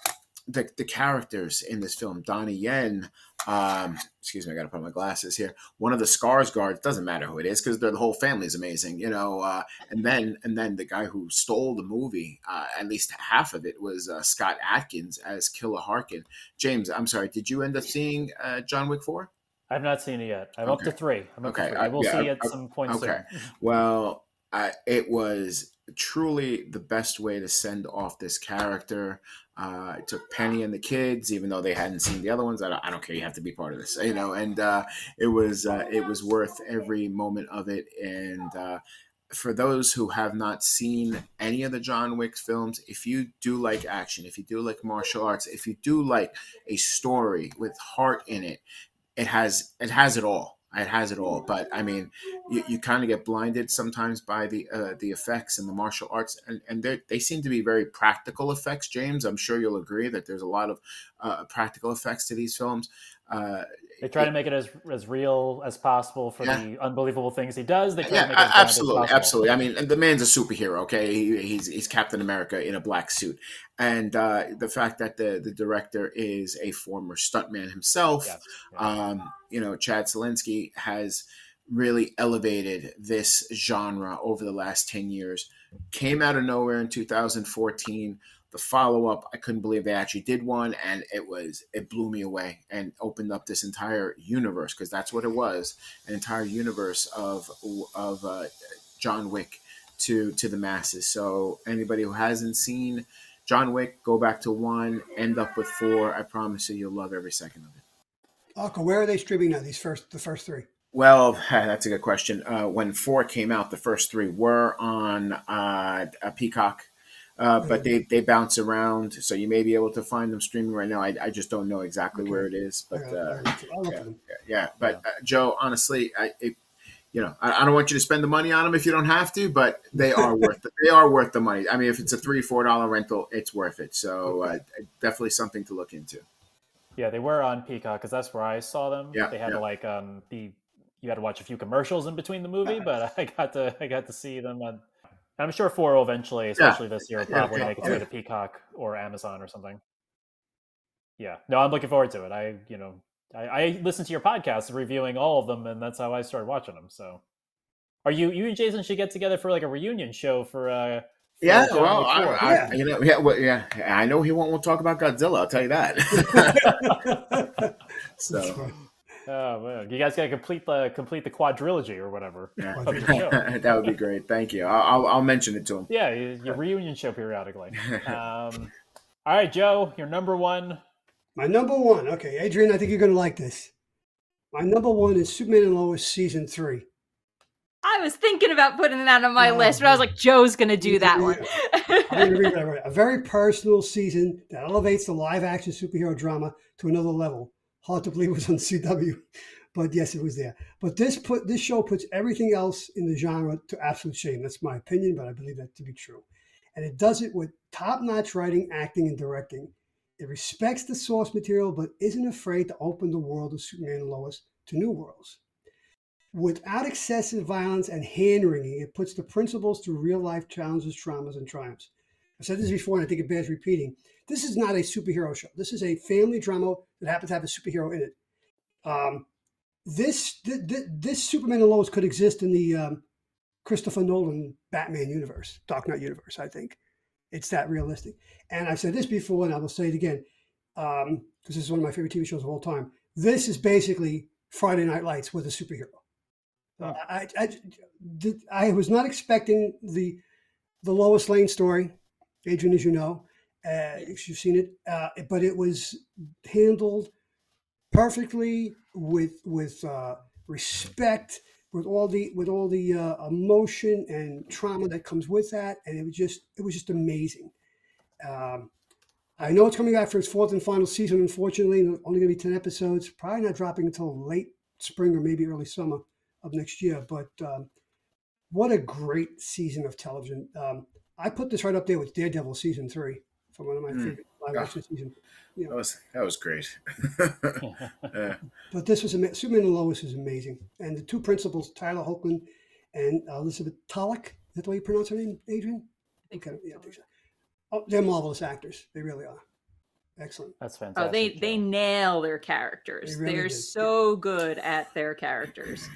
the, the characters in this film, Donnie Yen, um, excuse me, I got to put on my glasses here. One of the Scars guards doesn't matter who it is because the whole family is amazing, you know. Uh, and then and then the guy who stole the movie, uh, at least half of it, was uh, Scott Adkins as Killa Harkan. James, I'm sorry, did you end up seeing uh, John Wick four? I've not seen it yet. I'm okay. up to three. I'm okay, to three. I will yeah, see at some point. Okay. Soon. well, it was truly the best way to send off this character. Uh, I took Penny and the kids, even though they hadn't seen the other ones. I don't, I don't care. You have to be part of this, you know. And uh, it was uh, it was worth every moment of it. And uh, for those who have not seen any of the John Wick films, if you do like action, if you do like martial arts, if you do like a story with heart in it, it has it has it all it has it all. But I mean, you, you kind of get blinded sometimes by the uh, the effects and the martial arts, and and they seem to be very practical effects. James, I'm sure you'll agree that there's a lot of uh, practical effects to these films. Uh, they try to make it as as real as possible for yeah. the unbelievable things he does. They try yeah, to make it absolutely, absolutely. I mean, the man's a superhero. Okay, he, he's he's Captain America in a black suit, and uh, the fact that the the director is a former stuntman himself, yeah. Um, you know, Chad Stahelski has really elevated this genre over the last ten years. Came out of nowhere in 2014 the follow up, I couldn't believe they actually did one, and it was it blew me away and opened up this entire universe because that's what it was an entire universe of of uh, John Wick to to the masses. So anybody who hasn't seen John Wick, go back to one, end up with four. I promise you, you'll love every second of it. Uncle, where are they streaming now? These first the first three. Well, [laughs] that's a good question. Uh, when four came out, the first three were on uh, Peacock uh, but they, they bounce around, so you may be able to find them streaming right now. I, I just don't know exactly okay. where it is, but uh, yeah, yeah, But uh, Joe, honestly, I it, you know I, I, don't want you to spend the money on them if you don't have to, but they are [laughs] worth it. They are worth the money. I mean, if it's a three four dollar rental, it's worth it. So uh, definitely something to look into. Yeah, they were on Peacock because that's where I saw them. Yeah, they had yeah. to like um be you had to watch a few commercials in between the movie, but [laughs] I got to I got to see them on and I'm sure four will eventually, especially yeah. this year, probably yeah. make its way to Peacock or Amazon or something. Yeah, no, I'm looking forward to it. I, you know, I, I listened to your podcast reviewing all of them, and that's how I started watching them. So, are you you and Jason should get together for like a reunion show for? uh for yeah, well, I, I, yeah. you know, yeah, well, yeah, I know he won't, won't talk about Godzilla. I'll tell you that. [laughs] [laughs] so, Oh man, you guys got to complete the complete the quadrilogy or whatever. Yeah. [laughs] that would be great. Thank you. I'll, I'll mention it to him. Yeah, your reunion show periodically. [laughs] Um, all right, Joe, your number one. My number one. Okay, Adrienne, I think you're going to like this. My number one is Superman and Lois season three. I was thinking about putting that on my oh, list, but I was like, Joe's going to do that one. a very personal season that elevates the live action superhero drama to another level hard to believe it was on [laughs] CW, but yes, it was there. But this put this show puts everything else in the genre to absolute shame. That's my opinion, but I believe that to be true. And it does it with top-notch writing, acting, and directing. It respects the source material, but isn't afraid to open the world of Superman and Lois to new worlds. Without excessive violence and hand wringing, it puts the principles to real life challenges, traumas, and triumphs. I said this before, and I think it bears repeating. This is not a superhero show. This is a family drama that happens to have a superhero in it. Um, this, th- th- this Superman and Lois could exist in the um, Christopher Nolan Batman universe, Dark Knight universe. I think it's that realistic. And I've said this before, and I will say it again because um, this is one of my favorite TV shows of all time. This is basically Friday Night Lights with a superhero. I, I, I, was not expecting the the Lois Lane story, Adrienne, as you know, uh, you've seen it, uh, but it was handled perfectly with with uh, respect, with all the with all the uh, emotion and trauma that comes with that, and it was just it was just amazing. Um, I know it's coming back for its fourth and final season. Unfortunately, only going to be ten episodes. Probably not dropping until late spring or maybe early summer of next year. But um, what a great season of television! Um, I put this right up there with Daredevil season three for one of my mm. favorite live action seasons. You know. That was that was great. yeah. [laughs] But this was amazing. Superman and Lois is amazing, and the two principals, Tyler Hoechlin and Elizabeth Tulloch. Is that the way you pronounce her name, Adrienne? Okay, yeah, I think so. Oh, they're marvelous actors. They really are. Excellent. That's fantastic. Oh, they they nail their characters. They are so good at their characters.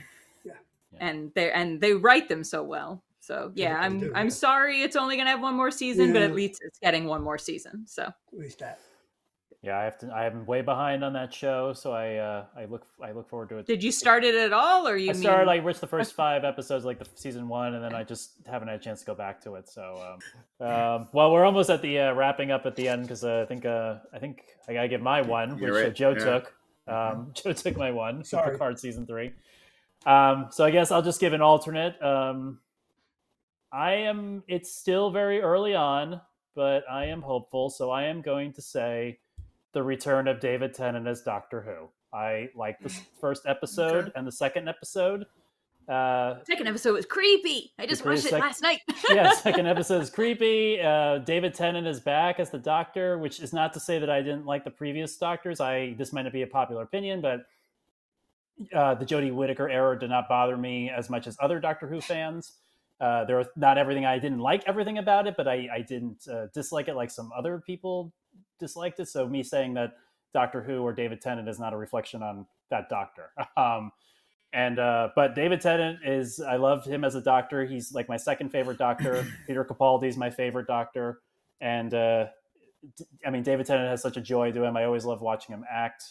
yeah. And they and they write them so well. So yeah, I'm do, I'm yeah. sorry it's only gonna have one more season, yeah. but at least it's getting one more season. So at least that. Yeah, I have to. I'm way behind on that show, so I uh, I look I look forward to it. Did you start it at all, or you? I mean... started like which the first [laughs] five episodes, like the season one, and then I just haven't had a chance to go back to it. So, um, um, well, we're almost at the uh, wrapping up at the end because uh, I think uh, I think I gotta give my one, which uh, Joe yeah. took. Um, [laughs] Joe took my one. Sorry. Picard season three. Um, so I guess I'll just give an alternate. Um, I am. It's still very early on, but I am hopeful. So I am going to say the return of David Tennant as Doctor Who. I like the [laughs] first episode okay. and the second episode. Uh, second episode was creepy. I just watched it last night. [laughs] yeah, [laughs] second episode is creepy. Uh, David Tennant is back as the Doctor, which is not to say that I didn't like the previous Doctors. I this might not be a popular opinion, but uh, the Jodie Whittaker era did not bother me as much as other Doctor Who fans. Uh, there was not everything I didn't like everything about it, but I, I didn't uh, dislike it like some other people disliked it. So me saying that Doctor Who or David Tennant is not a reflection on that Doctor. [laughs] Um, and uh, but David Tennant is I love him as a Doctor. He's like my second favorite Doctor. [laughs] Peter Capaldi is my favorite Doctor, and uh, I mean David Tennant has such a joy to him. I always love watching him act.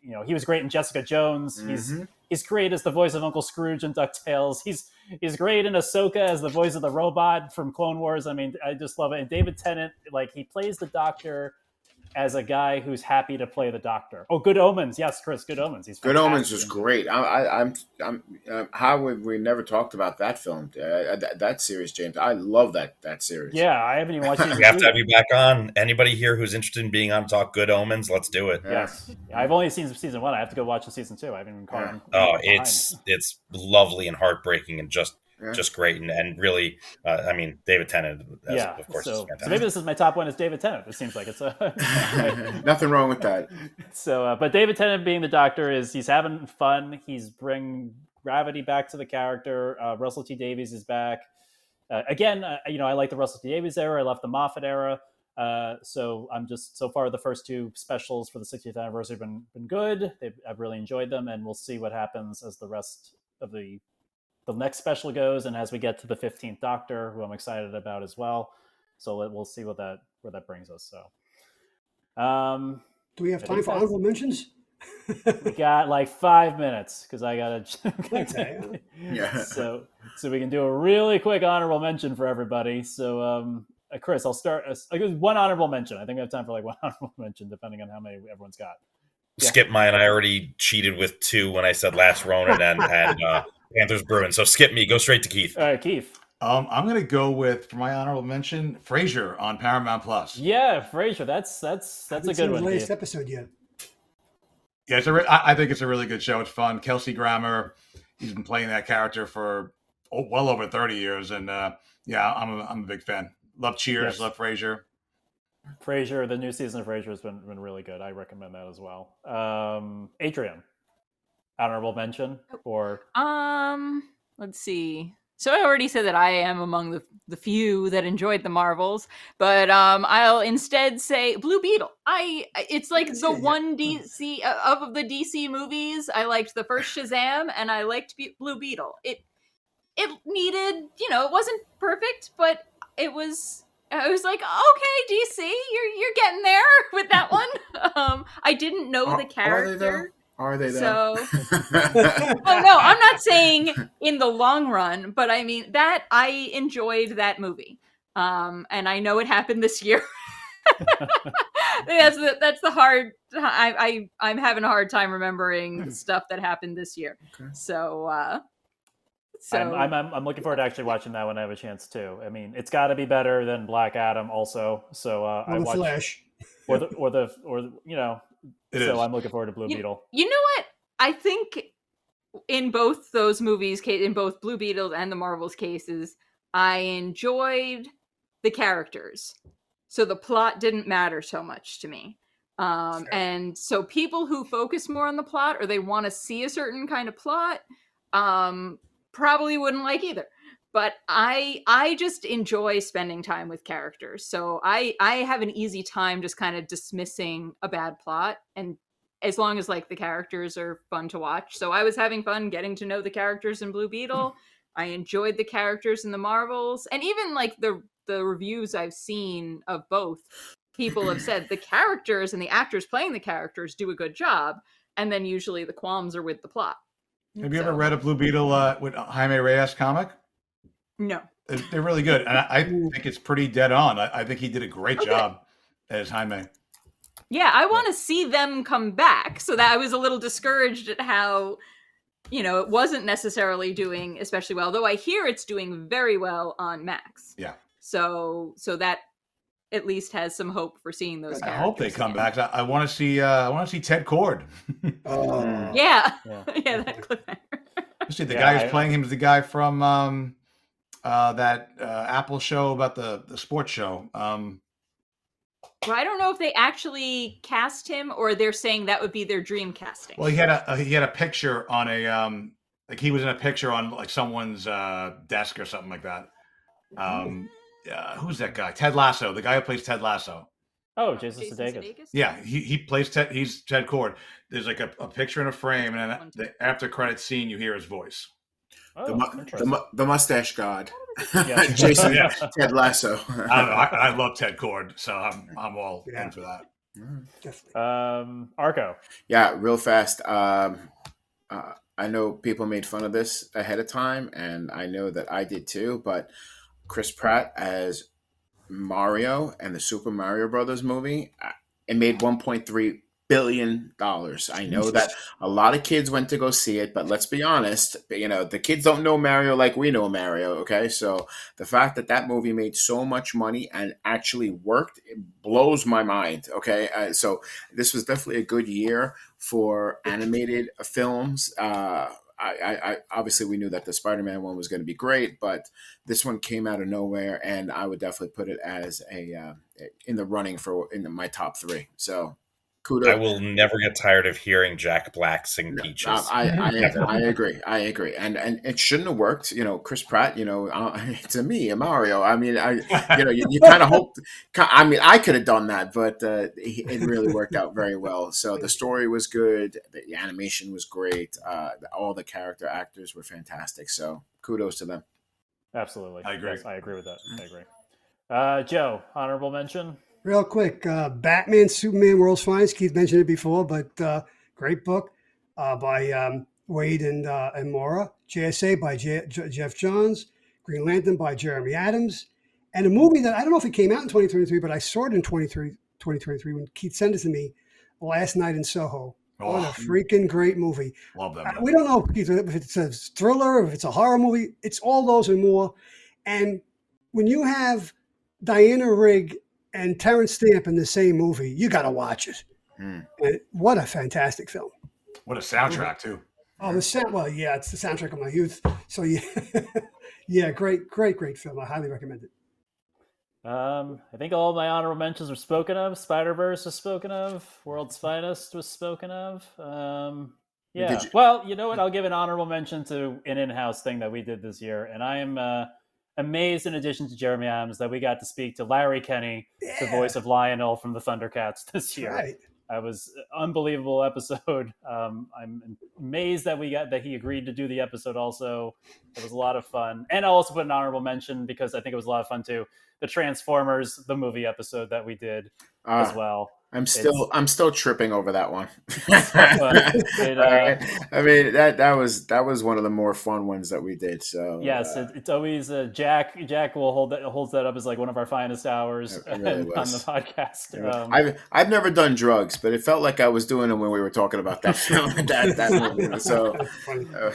You know, he was great in Jessica Jones. Mm-hmm. He's he's great as the voice of Uncle Scrooge in Ducktales. He's he's great in Ahsoka as the voice of the robot from Clone Wars. I mean, I just love it. And David Tennant, like he plays the Doctor as a guy who's happy to play the doctor. Oh, Good Omens, yes, Chris. Good Omens. He's Good Omens is great. I, am I'm, I'm, uh, how have we never talked about that film? Uh, that, that, series, James. I love that that series. Yeah, I haven't even watched [laughs] it. we have to have you back on. Anybody here who's interested in being on talk Good Omens? Let's do it. Yes, yeah, I've only seen season one. I have to go watch the season two. I haven't even caught. Yeah. Oh, it's it's lovely and heartbreaking and just yeah. just great. And, and really uh, i mean david tennant as, yeah of course so, so, maybe this is my top one is david tennant it seems like. It's a [laughs] nothing wrong with that. [laughs] So uh, but david tennant being the doctor is he's having fun. He's bring gravity back to the character. Uh, russell t davies is back. Uh, again uh, you know i like the russell t davies era. I love the moffat era. Uh, so I'm just so far the first two specials for the 60th anniversary have been been good. They've, I've really enjoyed them, and we'll see what happens as the rest of the the next special goes, and as we get to the fifteenth Doctor, who I'm excited about as well. So we'll see what that where that brings us. So, um, do we have time for honorable mentions? we got like five minutes because I gotta. [laughs] okay. yeah. [laughs] So so we can do a really quick honorable mention for everybody. So um, uh, Chris, I'll start. Uh, one honorable mention. I think we have time for like [laughs] one honorable mention, depending on how many everyone's got. Yeah. Skip mine. I already cheated with two when I said last Ronin and and uh, Panthers Bruins. So skip me. Go straight to Keith. All right, Keith. Um, I'm going to go with for my honorable mention, Frasier on Paramount Plus. Yeah, Frasier. That's that's that's a good one. The latest Keith. episode yet? Yeah, it's a re- I think it's a really good show. It's fun. Kelsey Grammer, he's been playing that character for oh, well over 30 years, and uh, yeah, I'm a, I'm a big fan. Love Cheers. Yes. Love Frasier. Frasier, the new season of Frasier has been been really good. I recommend that as well. Um, Adrienne honorable mention or um let's see So I already said that I am among the the few that enjoyed the Marvels, but um, I'll instead say Blue Beetle. I it's like the one DC uh, of the DC movies. I liked the first Shazam, and I liked Be- Blue Beetle. It it needed, you know, it wasn't perfect, but it was. I was like, okay, DC, you're you're getting there [laughs] with that one. [laughs] um, I didn't know Are- the are they character. Are they though? So, [laughs] oh no, I'm not saying in the long run, but I mean that I enjoyed that movie, um, and I know it happened this year. [laughs] that's the that's the hard. I, I I'm having a hard time remembering stuff that happened this year. Okay. So, uh, so I'm, I'm, I'm I'm looking forward to actually watching that when I have a chance too. I mean, it's got to be better than Black Adam, also. So uh, I watch Flash. or the or the or the, you know. It so is. I'm looking forward to Blue You- Beetle. You know what? I think in both those movies, in both Blue Beetle and the Marvels cases, I enjoyed the characters. So the plot didn't matter so much to me. Um, and so people who focus more on the plot or they want to see a certain kind of plot um, probably wouldn't like either. But I I just enjoy spending time with characters. So I I have an easy time just kind of dismissing a bad plot and as long as like the characters are fun to watch. So I was having fun getting to know the characters in Blue Beetle. I enjoyed the characters in the Marvels, and even like the the reviews I've seen of both, people have said the characters and the actors playing the characters do a good job, and then usually the qualms are with the plot. Have you ever read a Blue Beetle uh, with Jaime Reyes comic? No. They're, they're really good, and I, I [laughs] think it's pretty dead on. I, I think he did a great Okay. job as Jaime. Yeah, I want to see them come back. So that I was a little discouraged at how, you know, it wasn't necessarily doing especially well. Though I hear it's doing very well on Max. Yeah. So so that at least has some hope for seeing those. Guys. I hope they come again. back. I, I want to see. Uh, I want to see Ted Kord. Oh. [laughs] Yeah, Yeah. [laughs] yeah, that cliffhanger. see the Yeah, guy who's I- playing him is the guy from um, uh, that uh, Apple show about the the sports show. Um, Well, I don't know if they actually cast him or they're saying that would be their dream casting. well, he had a he had a picture on a um, like he was in a picture on like someone's uh, desk or something like that. Um, uh, who's that guy? Ted Lasso, the guy who plays Ted Lasso. Oh, Jason, Jason Sudeikis. Sudeikis? Yeah, he, he plays Ted. He's Ted Kord. There's like a, a picture in a frame, and then the after credit scene, you hear his voice. Oh, The, mu- the, the mustache god, Yeah. [laughs] Jason Yeah. Ted Lasso. I, I, I love Ted Kord, so I'm I'm all Yeah. in for that. Um, Arco. Yeah, real fast. Um, uh, I know people made fun of this ahead of time, and I know that I did too. But Chris Pratt as Mario and the Super Mario Brothers movie, uh, it made 1.3 billion dollars. I know that a lot of kids went to go see it, but let's be honest, you know, the kids don't know Mario like we know Mario, okay? So the fact that that movie made so much money and actually worked it blows my mind, okay? Uh, so this was definitely a good year for animated films. Uh, I, I, I obviously we knew that the Spider-Man one was going to be great, but this one came out of nowhere, and I would definitely put it as a uh, in the running for in my top three. So kudos. I will never get tired of hearing Jack Black sing Peaches. Uh, I, I, [laughs] I agree. I agree. And and it shouldn't have worked. You know, Chris Pratt. You know, uh, [laughs] to me, a Mario. I mean, I you know, you, you kind of [laughs] hope. I mean, I could have done that, but uh, it really worked out very well. So the story was good. The animation was great. Uh, all the character actors were fantastic. So kudos to them. Absolutely. I agree. Yes, I agree with that. I agree. Uh, Joe, honorable mention. Real quick, uh, Batman, Superman, World's Finest. Keith mentioned it before, but uh, great book uh, by um, Waid and uh, and Mora. JSA by J- J- Geoff Johns. Green Lantern by Jeremy Adams. And a movie that I don't know if it came out in 2023, but I saw it in 23 2023 when Keith sent it to me last night in Soho. What Oh, a freaking great movie. love that. Uh, movie. we don't know Keith, if it's a thriller, if it's a horror movie. It's all those and more. And when you have Diana Rigg and Terrence Stamp in the same movie, you got to watch it. Hmm. And what a fantastic film! What a soundtrack too. Oh, the sound. Well, yeah, it's the soundtrack of my youth. So yeah, [laughs] yeah, great, great, great film. I highly recommend it. Um, I think all my honorable mentions were spoken of. Spider Verse was spoken of. World's Finest was spoken of. Um, Yeah. You... Well, you know what? I'll give an honorable mention to an in-house thing that we did this year, and I am uh, amazed, in addition to Jeremy Adams, that we got to speak to Larry Kenney, yeah. the voice of Lion-O from the Thundercats [laughs] this year. Right. I was unbelievable episode. [laughs] Um, I'm amazed that we got that he agreed to do the episode. Also, it was a lot of fun, and I'll also put an honorable mention because I think it was a lot of fun too. The Transformers, the movie episode that we did uh, as well. I'm still it's, I'm still tripping over that one. [laughs] it, uh, [laughs] I mean that that was that was one of the more fun ones that we did. So yes, uh, it, it's always uh, Jack. Jack will hold that holds that up as like one of our finest hours [laughs] really on the podcast. Um, I've I've never done drugs, but it felt like I was doing them when we were talking about that film. that that movie. So uh,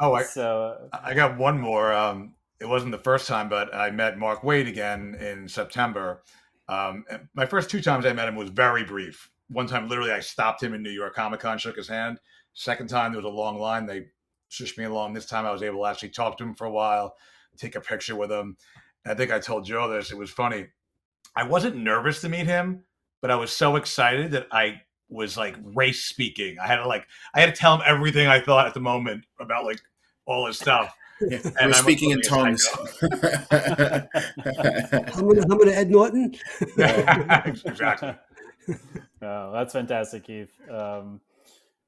oh, I, so I got one more. Um, it wasn't the first time, but I met Mark Waid again in September um, my first two times I met him was very brief. One time, literally, I stopped him in New York Comic Con, shook his hand. Second time, there was a long line. They shushed me along. This time, I was able to actually talk to him for a while, take a picture with him. And I think I told Joe this. It was funny. I wasn't nervous to meet him, but I was so excited that I was like race speaking. I had to like I had to tell him everything I thought at the moment about like all his stuff. Yeah, [laughs] and we're speaking in tongues. I'm gonna, I'm Ed Norton. [laughs] exactly. [laughs] Oh, that's fantastic, Keith. Um,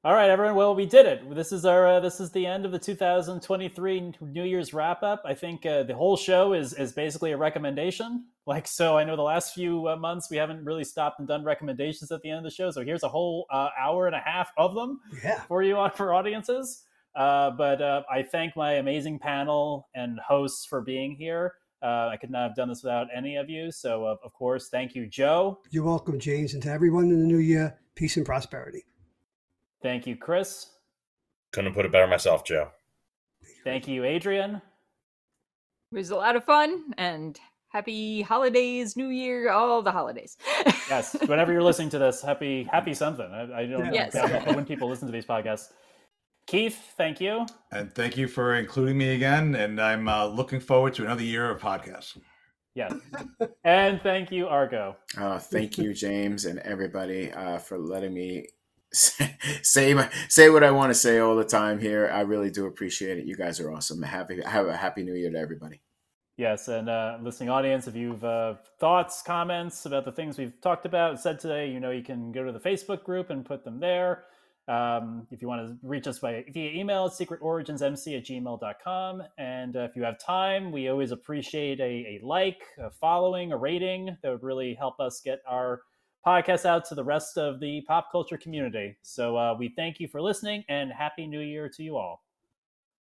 all right, everyone. Well, we did it. This is our uh, this is the end of the 2023 New Year's wrap up. I think uh, the whole show is is basically a recommendation. Like so, I know the last few uh, months we haven't really stopped and done recommendations at the end of the show. So here's a whole uh, hour and a half of them yeah. for you on for audiences. Uh, but uh, I thank my amazing panel and hosts for being here. Uh, I could not have done this without any of you. So, of course, thank you, Joe. You're welcome, James. And to everyone in the new year, peace and prosperity. Thank you, Chris. Couldn't put it better myself, Joe. Thank you, Adrienne. It was a lot of fun and happy holidays, New Year, all the holidays. yes, whenever you're listening to this, happy happy something. I, I don't yes. know when people listen to these podcasts. Keith, thank you. And thank you for including me again. And I'm uh, looking forward to another year of podcasts. Yeah. and thank you, Arco. Uh, thank you, James, and everybody uh, for letting me say, [laughs] say my, say what I want to say all the time here. I really do appreciate it. You guys are awesome. Happy have a happy new year to everybody. Yes, and uh, listening audience, if you've uh, thoughts, comments about the things we've talked about, said today, you know, you can go to the Facebook group and put them there. Um, if you want to reach us by via email, secretorigins.mc at gmail.com. And uh, if you have time, we always appreciate a, a, like, a following, a rating. That would really help us get our podcast out to the rest of the pop culture community. So uh, we thank you for listening and Happy New Year to you all.